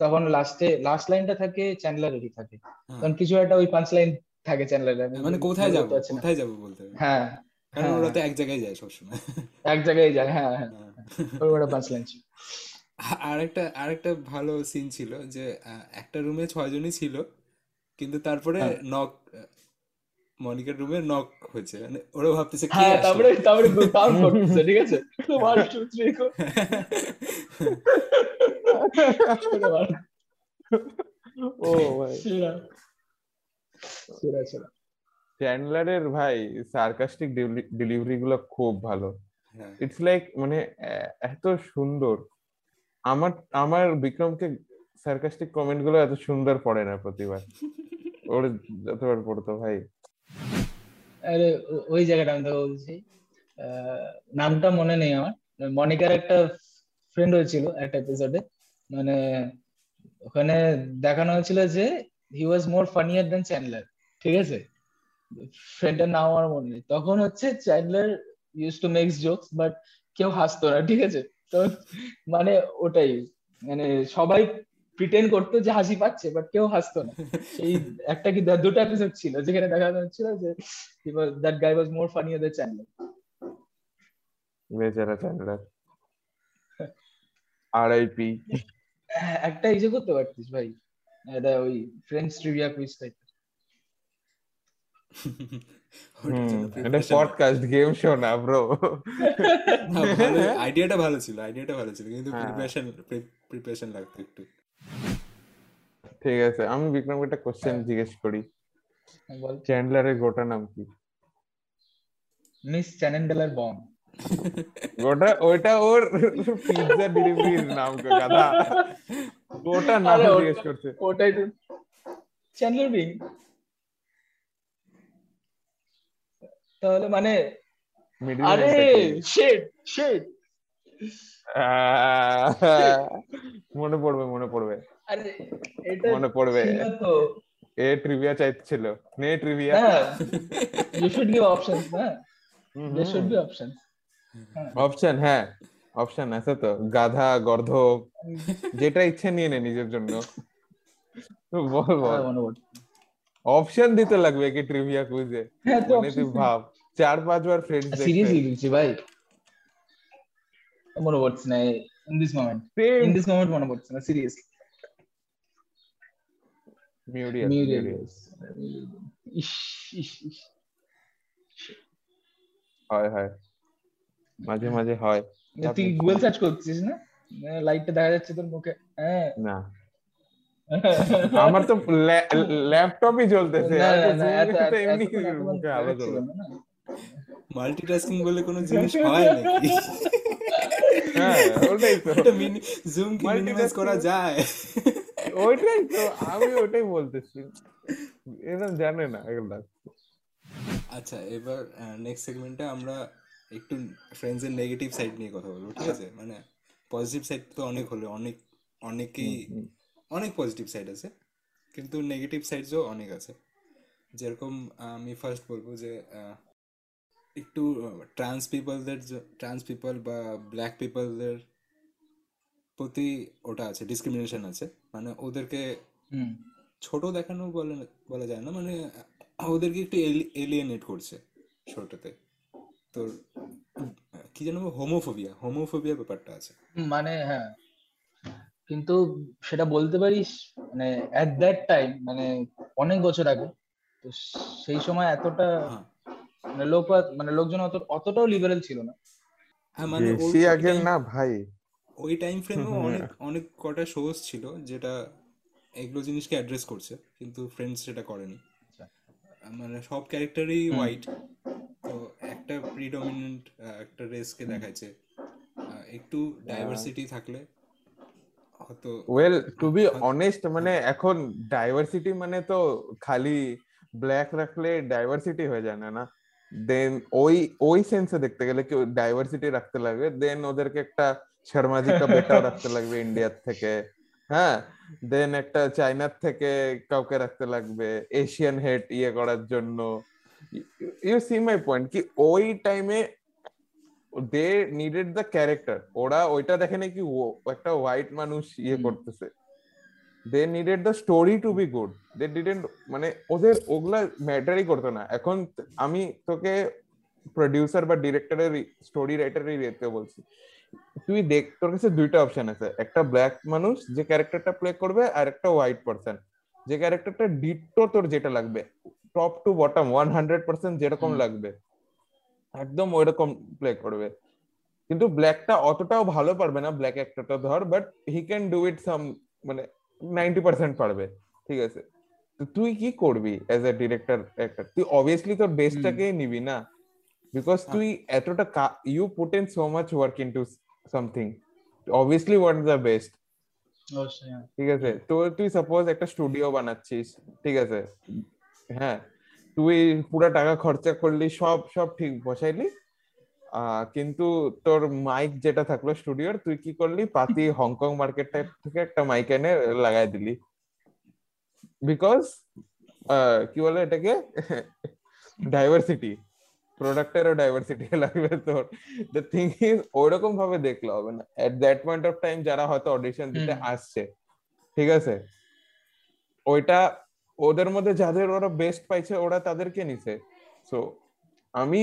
তখন লাস্টে লাস্ট লাইনটা থাকে চ্যান্ডলারেরই থাকে। হ্যাঁ। তখন কিছু একটা ওই পাঁচ লাইন থাকে চ্যান্ডলারের মানে কোথায় যাব? কোথায় যাব বলতে হ্যাঁ কারণ হ্যাঁ। ওরা তো এক জায়গায় যায় সবসময়। এক জায়গায় যায় হ্যাঁ হ্যাঁ। ওই পাঁচ লাইন ছিল। আরেকটা আরেকটা ভালো সিন ছিল যে আহ, একটা রুমে ছয়জনই ছিল কিন্তু তারপরে হ্যাঁ। নক মনিকার রুমে নক হয়েছে। মানে ওরা ভাবতেছে কে হ্যাঁ আসলো? তারপরে তারপরে কাউন্ট করতেছে ঠিক আছে? ওয়ান টু থ্রি ও ভাই সেরা। সেরা সেরা। চ্যান্ডলারের ভাই সার্কাস্টিক ডেলিভারি গুলো খুব ভালো। হ্যাঁ। ইটস লাইক মানে এত সুন্দর। আমার আমার বিক্রমকে সার্কাস্টিক কমেন্টগুলো এত সুন্দর পড়ে না প্রতিবার। ওর যতবার পড়তো, ভাই। আরে ওই জায়গাটা আমি তো বলছি। নামটা মনে নেই আমার। মনিকার একটা ফ্রেন্ড হয়েছিল একটা এপিসোডে মানে ওখানে দেখানো হয়েছিল যে হি ওয়াজ মোর ফানিয়ার দেন চ্যান্ডলার ঠিক আছে? ফ্রেন্ডের নাম আমার মনে নেই। তখন হচ্ছে Chandler use to makes jokes but কেউ হাসতো না, ঠিক আছে? তো মানে ওটাই মানে সবাই প্রিটেন্ড করতো যে হাসি পাচ্ছে বাট কেউ হাসতো না। সেই একটা কি দুটো এপিসোড ছিল যেখানে দেখা হচ্ছিল যে that guy was more funnier than Chandler বেচারা চ্যান্ডলার আরআইপি হ্যাঁ, একটা ইয়ে করতে পারতিস ভাই। এটা ওই ফ্রেন্ডস ট্রিভিয়া কুইজ টাইপ ওটার জন্য এটা preparation- পডকাস্ট গেম শো না ব্রো আইডিয়াটা ভালো ছিল আইডিয়াটা ভালো ছিল কিন্তু হ্যাঁ। প্রিপারেশন প্রিপারেশন লাগতো একটু। ঠিক আছে আমি বিক্রমকে একটা কোশ্চেন জিজ্ঞেস করি। বল। চ্যান্ডলারের গোটা নাম কি? মিস চ্যানেন্ডেলার বম গোটা ওইটা ওর পিৎজা ডেলিভারির নাম কো গাধা। গোটা নাম জিজ্ঞেস করছে। ওটাই তো চ্যান্ডলার বিং তাহলে মানে আরে শেট শেট মনে পড়বে মনে পড়বে। আরে এটা মনে পড়বে। তো। এ ট্রিভিয়া চাইছিল। নে ট্রিভিয়া হ্যাঁ ইউ শুড গিভ অপশনস না? There should be options option হ্যাঁ। অপশন আছে তো। গাধা গর্ধব যেটা ইচ্ছে নিয়ে নে নিজের জন্য। বল বল। মনে পড়ছে অপশন দিতে লাগবে কি ট্রিভিয়া কুইজে হ্যাঁ তো মানে তুই ভাব চার পাঁচবার ফ্রেন্ডস সিরিয়াসলি বলছি ভাই মনে পড়ছে না in this moment in this moment মনে পড়ছে না সিরিয়াসলি মিউরিয়াস মিউরিয়াস ইস ইস ইস হয় হয় মাঝে মাঝে হয় তুই গুগল সার্চ করছিস না? লাইটটা দেখা যাচ্ছে তোর মুখে। হ্যাঁ। না। আমার তো ল্যাপটপই চলতেছে। এমনি। মাল্টিটাস্কিং বলে কোনো জিনিস হয় নাকি? হ্যাঁ ওটাই তো। জুম কি মিনিমাইজ করা যায়? ওইটাই তো আমি ওটাই বলতেছি। এরা জানে না এগুলা। আচ্ছা এবার নেক্সট সেগমেন্টে আমরা একটু ফ্রেন্ডস এর নেগেটিভ সাইড নিয়ে কথা বলব ঠিক আছে? মানে পজিটিভ সাইড তো অনেক হলো অনেক অনেকেই অনেক পজিটিভ সাইড আছে কিন্তু নেগেটিভ সাইডসও অনেক আছে। যেরকম আমি ফার্স্ট বলব যে একটু ট্রান্স পিপলদের ট্রান্স পিপল বা ব্ল্যাক পিপলদের প্রতি ওটা আছে ডিসক্রিমিনেশন আছে। মানে ওদেরকে ছোট দেখানো বলে বলা যায় না মানে ওদেরকে একটু এলিয়েনেট করছে শোটাতে তোর কি যেন হোমোফোবিয়া হোমোফোবিয়া ব্যাপারটা আছে। মানে হ্যাঁ কিন্তু সেটা বলতে পারিস মানে অ্যাট দ্যাট টাইম মানে অনেক বছর আগে তো সেই সময় এতটা হ্যাঁ। মানে লোক মানে লোকজন অত অতটাও লিবারেল ছিল না। হ্যাঁ মানে না ভাই। ওই টাইম ফ্রেমেও হুম, অনেক অনেক কটা শোজ ছিল যেটা এগুলো জিনিসকে অ্যাড্রেস করছে কিন্তু ফ্রেন্ডস সেটা করেনি। আচ্ছা। মানে সব ক্যারেক্টারই। হোয়াইট তো একটা প্রিডমিনেন্ট একটা রেসকে দেখাচ্ছে একটু ডাইভার্সিটি থাকলে ওয়েল টু বি অনেস্ট মানে এখন ডাইভার্সিটি মানে তো খালি ব্ল্যাক রাখলে ডাইভার্সিটি হয়ে যায় না না? দেন ওই ওই সেন্সে দেখতে গেলে কি ডাইভার্সিটি রাখতে লাগবে দেন ওদেরকে একটা শর্মাজি কা বেটাও রাখতে লাগবে ইন্ডিয়ার থেকে হ্যাঁ? দেন একটা চাইনার থেকে কাউকে রাখতে লাগবে এশিয়ান হেড ইয়ে করার জন্য। ইউ সি মাই পয়েন্ট কি ওই টাইমে দে নিডেড দ্য ক্যারেক্টার ওরা ওইটা দেখে নাকি ও- একটা হোয়াইট মানুষ ইয়ে করতেছে। They needed the story to be good they didn't মানে ওদের ওগুলা ম্যাটারই করতো না। এখন আমি তোকে প্রডিউসার বা ডিরেক্টরের স্টোরি রাইটারের ইয়েতে বলছি। তুই দেখ তোর কাছে দুইটা অপশন আছে। একটা ব্ল্যাক মানুষ যে ক্যারেক্টারটা প্লে করবে আর একটা হোয়াইট পার্সন যে ক্যারেক্টারটা ডিট্টো তোর যেটা লাগবে। Top to bottom one hundred percent যেরকম লাগবে। একদম ওইরকম প্লে করবে। কিন্তু ব্ল্যাকটা অতটাও ভালো পারবে না ব্ল্যাক অ্যাক্টরটা ধর but he can do it some মানে নাইনটি পার্সেন্ট পারবে ঠিক আছে? তো তুই কি করবি এজ এ ডিরেক্টর অ্যাক্টর তুই অবভিয়াসলি তোর বেস্টটাকেই নিবি না বিকজ তুই এতটা you put in so much work into something obviously what the best হ্যাঁ। ঠিক আছে? তো তুই সাপোজ একটা স্টুডিও বানাচ্ছিস ঠিক আছে? হ্যাঁ তুই পুরো টাকা খরচা করলি সব সব ঠিক বসাইলি। আহ, কিন্তু তোর মাইক যেটা থাকল স্টুডিওর তুই কি করলি? পাতি হংকং মার্কেট থেকে একটা মাইক এনে লাগাই দিলি। বিকজ কি বলে এটাকে? ডাইভার্সিটি প্রোডাক্টেরও ডাইভার্সিটি লাগবে তোর। দ্য থিং ইজ ওইরকম ভাবে দেখলে হবে না। At that point of time যারা হয়তো অডিশন দিতে। আসছে ঠিক আছে? ওইটা ওদের মধ্যে যাদের ওরা বেস্ট পাইছে ওরা তাদেরকে নিছে সো আমি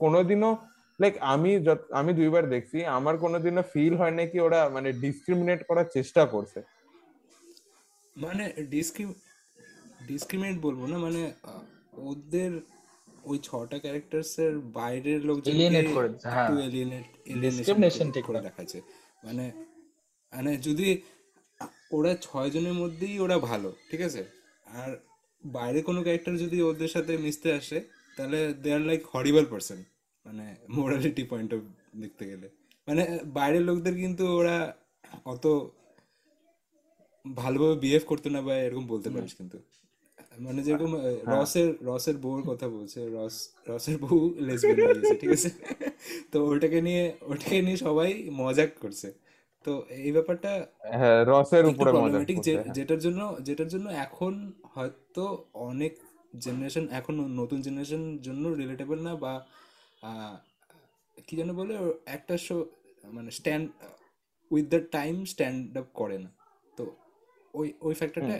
কোনোদিনও লাইক আমি যত- আমি দুইবার দেখছি আমার কোনোদিনও ফিল হয় না কি ওরা মানে ডিসক্রিমিনেট করার চেষ্টা করছে মানে ডিসক্রিম ডিসক্রিমিনেট বলব না মানে ওদের ওই ছটা ক্যারেক্টার্স এর বাইরের লোকজন Alienate করে হ্যাঁ। এলিয়েনেট Discrimination ঠিক করে। দেখাচ্ছে মানে মানে যদি ওরা ছয় জনের মধ্যেই ওরা ভালো ঠিক আছে আর বাইরে কোনো ক্যারেক্টার যদি ওদের সাথে মিশতে আসে তাহলে they are like horrible person মানে মোরালিটি পয়েন্ট অফ দেখতে গেলে। মানে বাইরের লোকদের কিন্তু ওরা অত ভালোভাবে বিহেভ করতে না বা এরকম বলতে পারিস কিন্তু। মানে যেরকম রসের রসের বউর কথা বলছে রস রসের বউ লেসবিয়ান হয়ে ঠিক আছে? তো ওটাকে নিয়ে ওটাকে নিয়ে সবাই মজাক করছে। তো এই ব্যাপারটা হ্যাঁ রসের উপরে মজা হ্যাঁ। যেটার জন্য যেটার জন্য এখন হয়তো অনেক জেনারেশন এখন নতুন জেনারেশন জন্য রিলেটেবল না বা কি যেন বলে একটা শো মানে stand with the time stand up করে না। তো ওই ওই ফ্যাক্টরটা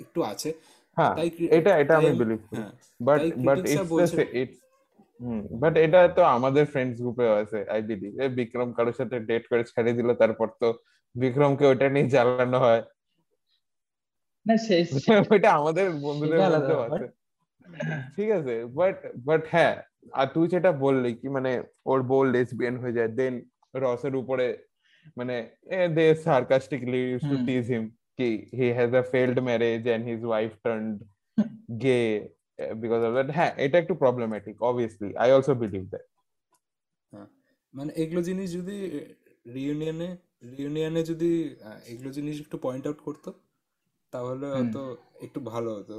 একটু আছে। হ্যাঁ তাই এটা এটা আমি believe but but it's but এটা তো আমাদের ফ্রেন্ডস গ্রুপে আছে আই বিলিভ বিক্রম কারোর সাথে ডেট করে ছেড়ে দিল তারপর তো বিক্রমকে ওটা নিয়ে জ্বালানো হয়। না আমাদের বন্ধুদের ব্যাপার। আছে। ঠিক আছে বাট বাট হ্যাঁ আর তুই যেটা বললি কি মানে ওর বউ লেসবিয়ান হয়ে যায় দেন রসের উপরে মানে they sarcastically use to. Tease him. কি he has a failed marriage and his wife turned gay because of that হ্যাঁ এটা একটু problematic obviously I also believe that মানে এগুলো জিনিস যদি রিউনিয়নে রিউনিয়নে যদি এগুলো জিনিস একটু পয়েন্ট আউট করতো? তাহলে। হয়তো একটু ভালো হতো।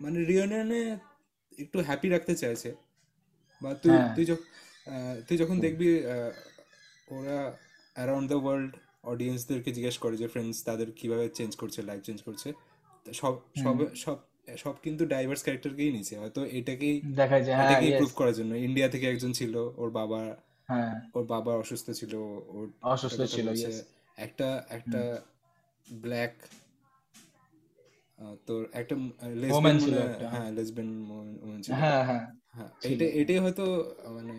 মানে রিউনিয়নে একটু হ্যাপি রাখতে চাইছে। বা তুই হ্যাঁ। তুই যখন তুই যখন দেখবি ওরা অ্যারাউন্ড দ্য ওয়ার্ল্ড অডিয়েন্সদেরকে জিজ্ঞেস করে যে ফ্রেন্ডস তাদের কীভাবে চেঞ্জ করছে লাইফ চেঞ্জ করছে? সব সব সব সব কিন্তু ডাইভার্স ক্যারেক্টারকেই নিছে। হয়তো এটাকেই দেখা যায় হ্যাঁ এটাকে yes, করার জন্য। ইন্ডিয়া থেকে একজন ছিল ওর বাবা হ্যাঁ। ওর বাবা অসুস্থ ছিল ওর অসুস্থ ছিল একটা একটা ব্ল্যাক তোর একটা লেসবিয়ান ছিল একটা, হ্যাঁ লেসবিয়ান ওমেন ছিল। হ্যাঁ হ্যাঁ। হ্যাঁ। এটা এটাই হয়তো মানে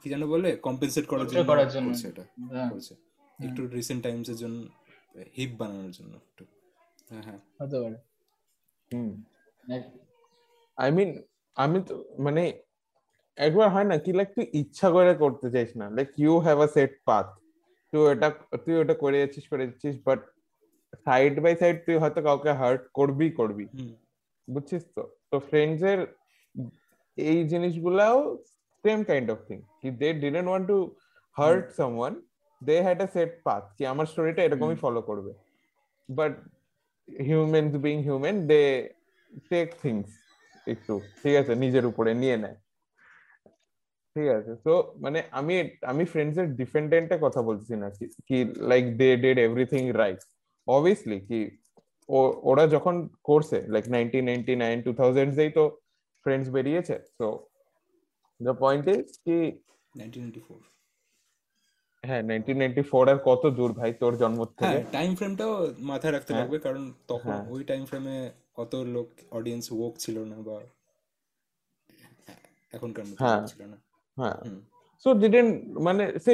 কি যেন বলে কম্পেনসেট করার জন্য করার জন্য। করছে এটা হ্যাঁ, করছে। একটু রিসেন্ট টাইমস এর জন্য হিপ বানানোর জন্য একটু। হ্যাঁ হ্যাঁ। হতে পারে। হুম। আই মিন আমি তো মানে একবার হয় না কি লাইক তুই ইচ্ছা করে করতে চাইস না। Like you have a set path তুই ওটা তুই ওটা করে যাচ্ছিস করে যাচ্ছিস বাট সাইড বাই সাইড তুই হয়তো কাউকে হার্ট করবি করবি। বুঝছিস তো? তো ফ্রেন্ডস এর এই জিনিসগুলাও সেম কাইন্ড অফ থিং কি they didn't want to hurt someone they had a set path কি আমার স্টোরিটা এরকমই ফলো করবে। But humans being human they take things একটু ঠিক আছে নিজের উপরে নিয়ে নেয়। ঠিক আছে তো মানে আমি আমি ফ্রেন্ডস এর ডিফেন্ডেন্টে কথা বলছি না কি like they did everything right obviously কি ওরা যখন করছে like nineteen ninety nine two থাউজেন্ডসেই তো ফ্রেন্ডস বেরিয়েছে তো দ্য পয়েন্ট ইজ কি হ্যাঁ নাইনটিন নাইনটি ফোর আর কত দূর ভাই তোর জন্ম হ্যাঁ থেকে টাইম ফ্রেমটাও মাথায় রাখতে হ্যাঁ। লাগবে কারণ তখন হ্যাঁ। ওই টাইম ফ্রেমে অত লোক অডিয়েন্স ওক ছিল না বা এখনকার মতো হ্যাঁ। ছিল না হ্যাঁ। সো ডিডেন্ট মানে সে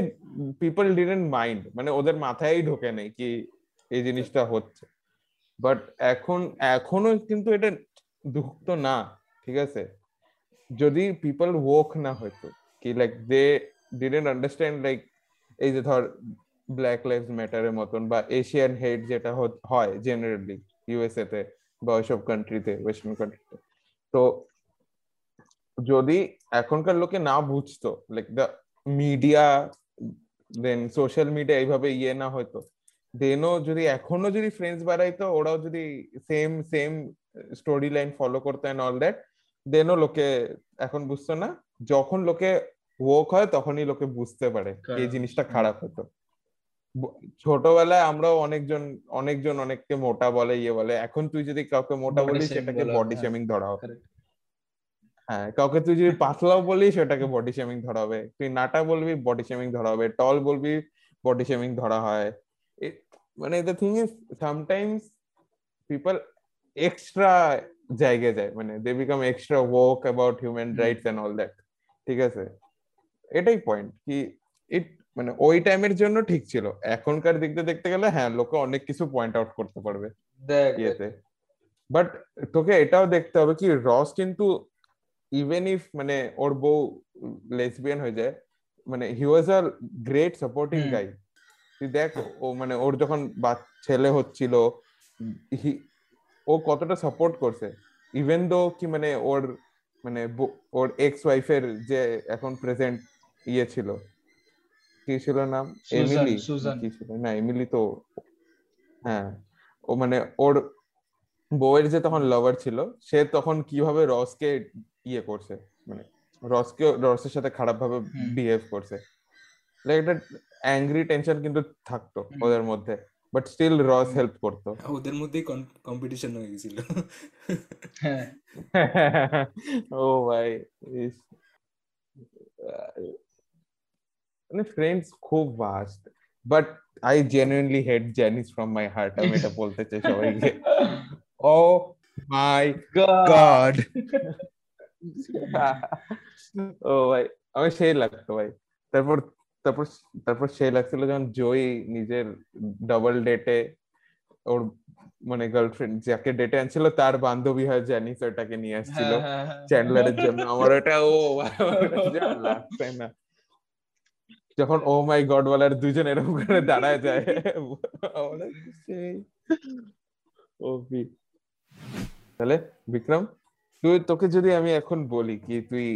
পিপল ডিডেন্ট মাইন্ড মানে ওদের মাথায় ঢোকে নেই কি এই জিনিসটা হচ্ছে। বাট এখন এখনও কিন্তু এটা দুঃখ তো না ঠিক আছে? যদি পিপল ওয়াক না হয়তো কি like they didn't understand like এই যে ধর ব্ল্যাক লাইভস ম্যাটারের মতন বা এশিয়ান হেড যেটা হয় জেনারেলি ইউএসএ তে বা ওইসব কান্ট্রিতে ওয়েস্টার্ন কান্ট্রিতে তো যদি এখনকার লোকে না বুঝতো like the media then social media এইভাবে ইয়ে না হয়তো দেনও যদি এখনও যদি ফ্রেন্ডস বাড়াইতো ওরাও যদি same same story line follow করতো অ্যান্ড অল দ্যাট দেনও লোকে এখন বুঝতো না যখন লোকে ওয়ার্ক হয় তখনই লোকে বুঝতে পারে এই জিনিসটা খারাপ হতো ছোটবেলায় আমরাও অনেকজন অনেকজন অনেককে মোটা বলে ইয়ে বলে এখন তুই যদি কাউকে মোটা বলিস সেটাকে বডি হ্যাঁ। শেমিং ধরা হবে. হ্যাঁ কাউকে তুই যদি পাতলাও বলিস সেটাকে বডি শেমিং ধরা হবে। তুই নাটা বলবি বডি শেমিং ধরা হবে। টল বলবি বডি শেমিং ধরা হয়। মানে the thing is sometimes people extra জায়গায় যায়। মানে they become extra work about human rights and all that ঠিক আছে? এটাই পয়েন্ট কি ইট মানে ওই টাইমের জন্য ঠিক ছিল। এখনকার দিক দিয়ে দেখতে গেলে হ্যাঁ লোকে অনেক কিছু পয়েন্ট আউট করতে পারবে। ইয়েতে। বাট তোকে এটাও দেখতে হবে কি রস কিন্তু ইভেন ইফ মানে ওর বউ লেসবিয়ান হয়ে যায় মানে হি ওয়াজ আ গ্রেট সাপোর্টিং গাই তুই দেখ ও মানে ওর যখন ছেলে হচ্ছিল ও কতটা সাপোর্ট করছে। ইভেন দো কি মানে ওর মানে ওর এক্স ওয়াইফের যে এখন প্রেজেন্ট ইয়ে ছিল। কি ছিল নাম? এমিলি কি ছিল? না এমিলি তো হ্যাঁ। ও মানে ওর বউয়ের যে তখন লাভার ছিল সে তখন কীভাবে রসকে ইয়ে করছে মানে রসকে রসের সাথে খারাপ ভাবে বিহেভ করছে। লাইক একটা অ্যাংরি টেনশন কিন্তু থাকতো ওদের মধ্যে বাট স্টিল রস হেল্প করতো। ওদের মধ্যেই কম্পিটিশন হয়ে গেছিল। হ্যাঁ। ও ভাই ইস মানে ফ্রেন্ডস খুব vast but I genuinely hate Janice from my heart আমি এটা বলতে চাই সবাইকে। ও মাই গড ও ভাই আমি সেই লাগতো ভাই। তারপর তারপর তারপর সেই লাগছিল যখন জয়ী নিজের ডাবল ডেটে ওর মানে গার্লফ্রেন্ড যাকে ডেটে আনছিল তার বান্ধবী হয় জানিস ওটাকে নিয়ে আসছিল হ্যাঁ, হ্যাঁ, হ্যাঁ। চ্যান্ডলারের জন্য। আমার ওটা ও আমার লাগছে না। যখন ও মাই গড বলার দুজন এরকম করে দাঁড়ায় যায়। আমার সেই ওপি তাহলে বিক্রম? তুই তোকে যদি আমি এখন বলি কি তুই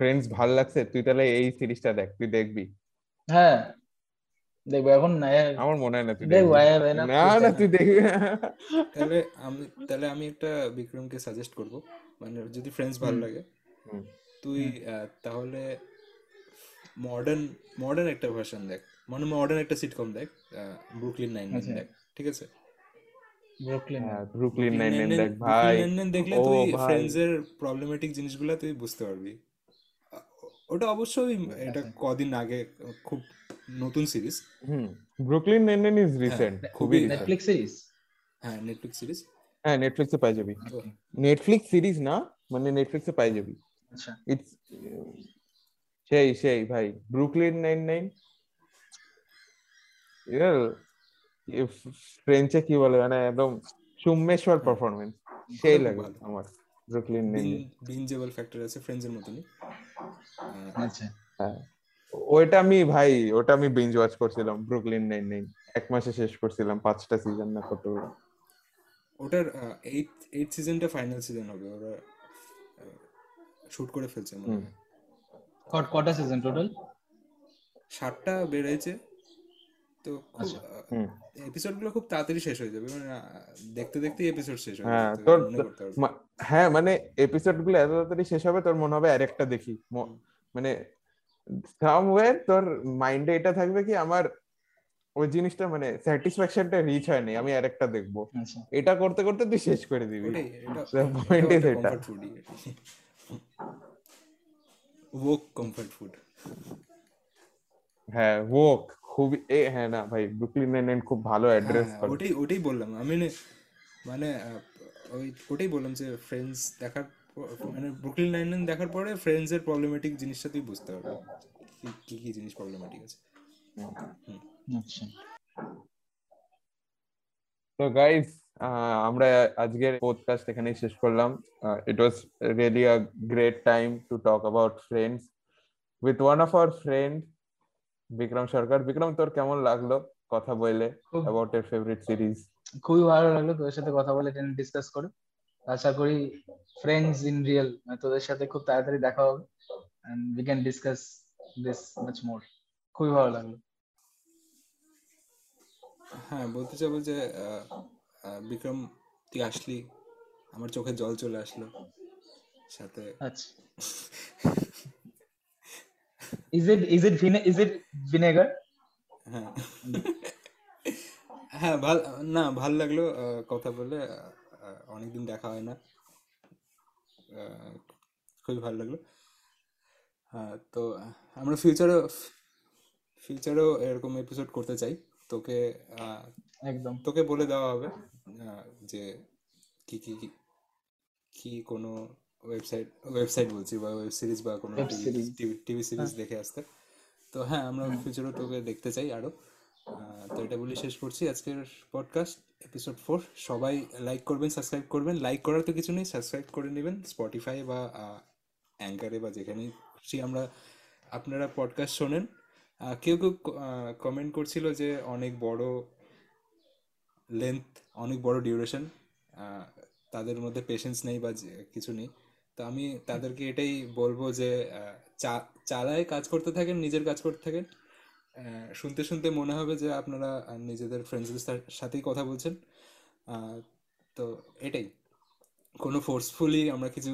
ফ্রেন্ডস ভালো লাগছে তুই তাহলে এই সিরিজটা দেখ তুই দেখবি হ্যাঁ দেখব এখন না আমার মনে হয় না তুই দেখব না না তুই দেখবি তাহলে আমি তাহলে আমি একটা বিক্রমকে সাজেস্ট করব মানে যদি ফ্রেন্ডস ভালো হুম। লাগে তুই আহ, তাহলে মডার্ন মডার্ন একটা ভার্সন দেখ মানে মডার্ন একটা সিটকম দেখ ব্রুকলিন নাইন আচ্ছা। দেখ ঠিক আছে ব্রুকলিন হ্যাঁ ব্রুকলিন নাইন নাইন দেখ ভাই। নাইন দেখলে তুই ভাই। ফ্রেন্ডস এর প্রবলেমেটিক জিনিসগুলো তুই বুঝতে পারবি। ওটা অবশ্যই এটা আচ্ছা। কদিন আগে খুব নতুন series hmm Brooklyn nine nine is recent খুবই নেটফ্লিক্স সিরিজ হ্যাঁ নেটফ্লিক্স সিরিজ হ্যাঁ নেটফ্লিক্সে পাই যাবি। নেটফ্লিক্স সিরিজ না মানে নেটফ্লিক্সে পাই যাবি। আচ্ছা। ইটস সেই সেই ভাই ব্রুকলিন নাইন নাইন ফ্রেঞ্চে কি বলে মানে একদম সুমেশ্বর পারফরমেন্স সেই খুব লাগে আমার ব্রুকলিন নাইন বিনজেবল ফ্যাক্টর আছে ফ্রেঞ্চের এর মতনই আচ্ছা। হ্যাঁ। ওইটা আমি ভাই ওটা আমি বিঞ্জ ওয়াচ করছিলাম ব্রুকলিন নাইন নাইন এক মাসে শেষ করছিলাম পাঁচটা সিজন না কত। ওটার এইট এইট সিজনটা ফাইনাল সিজন হবে ওরা শুট করে ফেলছে মনে হুম। হয় কটা সিজন টোটাল সাতটা বেড়েছে তো খুব আচ্ছা। এপিসোডগুলো খুব তাড়াতাড়ি শেষ হয়ে যাবে মানে দেখতে দেখতে এপিসোড শেষ হয়ে হ্যাঁ, তোর- মনে হ্যাঁ মানে এপিসোডগুলো এত তাড়াতাড়ি শেষ হবে তোর মনে হবে আরেকটা দেখি। মানে সামওয়্যার তোর মাইন্ডে এটা থাকবে কি আমার ওই জিনিসটা মানে স্যাটিসফ্যাকশনটা রিচ হয়নি আমি আরেকটা দেখব। আচ্ছা। এটা করতে করতে তুই শেষ করে দিবি। এটা। ওক কমফর্ট ফুড হ্যাঁ ওক খুবই এ হ্যাঁ না ভাই ব্রুকলিন নাইন নাইন খুব ভালো অ্যাড্রেস করে হ্যাঁ, ওটাই ওটাই বললাম। আমি মানে ওই ওটাই বললাম যে ফ্রেন্ডস দেখার পর- মানে ব্রুকলিন নাইন নাইন দেখার পরে ফ্রেন্ডস এর প্রবলেমেটিক জিনিসটা তুই বুঝতে পারবি। কি- কি কি জিনিস প্রবলেমেটিক আছে? আচ্ছা। তো গাইস আমরা আজকের পডকাস্ট এখানেই শেষ করলাম। It was really a great time to talk about Friends with one of our friend Bikram Sarkar. Bikram তোর কেমন লাগল কথা বলে অ্যাবাউট এর ফেভারিট সিরিজ খুবই ভালো লাগল তোর সাথে কথা বলে ডিসকাস করে। আশা করি ফ্রেন্ডস ইন রিয়েল তোদের সাথে খুব তাড়াতাড়ি দেখা হবে। And we can discuss this much more খুবই ভালো লাগল। হ্যাঁ বলতে চাবো যে আহ, আহ, বিক্রম তুই আসলি। আমার চোখে জল চলে আসলো। সাথে আচ্ছা। Is it is it is it vinegar হ্যাঁ। হ্যাঁ ভালো না ভালো লাগল কথা বলে। অনেকদিন দেখা হয় না। খুবই ভালো লাগল। হ্যাঁ তো আমরা ফিউচারও ফিউচারেও এরকম এপিসোড করতে চাই। তোকে একদম। তোকে বলে দেওয়া হবে যে কি কি কি কোনো ওয়েবসাইট ওয়েবসাইট বলছি বা ওয়েব সিরিজ বা কোনো টিভি সিরিজ দেখে আসতে। তো হ্যাঁ আমরা ফিউচারও তোকে দেখতে চাই আরও। আহ, তো এটা বলি শেষ করছি আজকের পডকাস্ট এপিসোড ফোর সবাই লাইক করবেন সাবস্ক্রাইব করবেন। লাইক করার তো কিছু নেই সাবস্ক্রাইব করে নেবেন। স্পটিফাই বা অ্যাঙ্কারে বা যেখানেই খুশি আমরা আপনারা পডকাস্ট শোনেন। কেউ কেউ কমেন্ট করছিল যে অনেক বড় লেন্থ অনেক বড় ডিউরেশন তাদের মধ্যে পেশেন্স নেই বা কিছু নেই। তো আমি তাদেরকে এটাই বলব যে চালায় কাজ করতে থাকেন, নিজের কাজ করতে থাকেন। শুনতে শুনতে মনে হবে যে আপনারা নিজেদের ফ্রেন্ডসদের সাথেই কথা বলছেন। তো এটাই। কোনো ফোর্সফুলি আমরা কিছু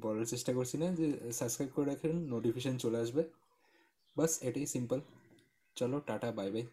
বলার চেষ্টা করছি না যে সাবস্ক্রাইব করে রাখেন নোটিফিকেশন চলে আসবে। বাস এটাই সিম্পল চলো, টাটা বাই বাই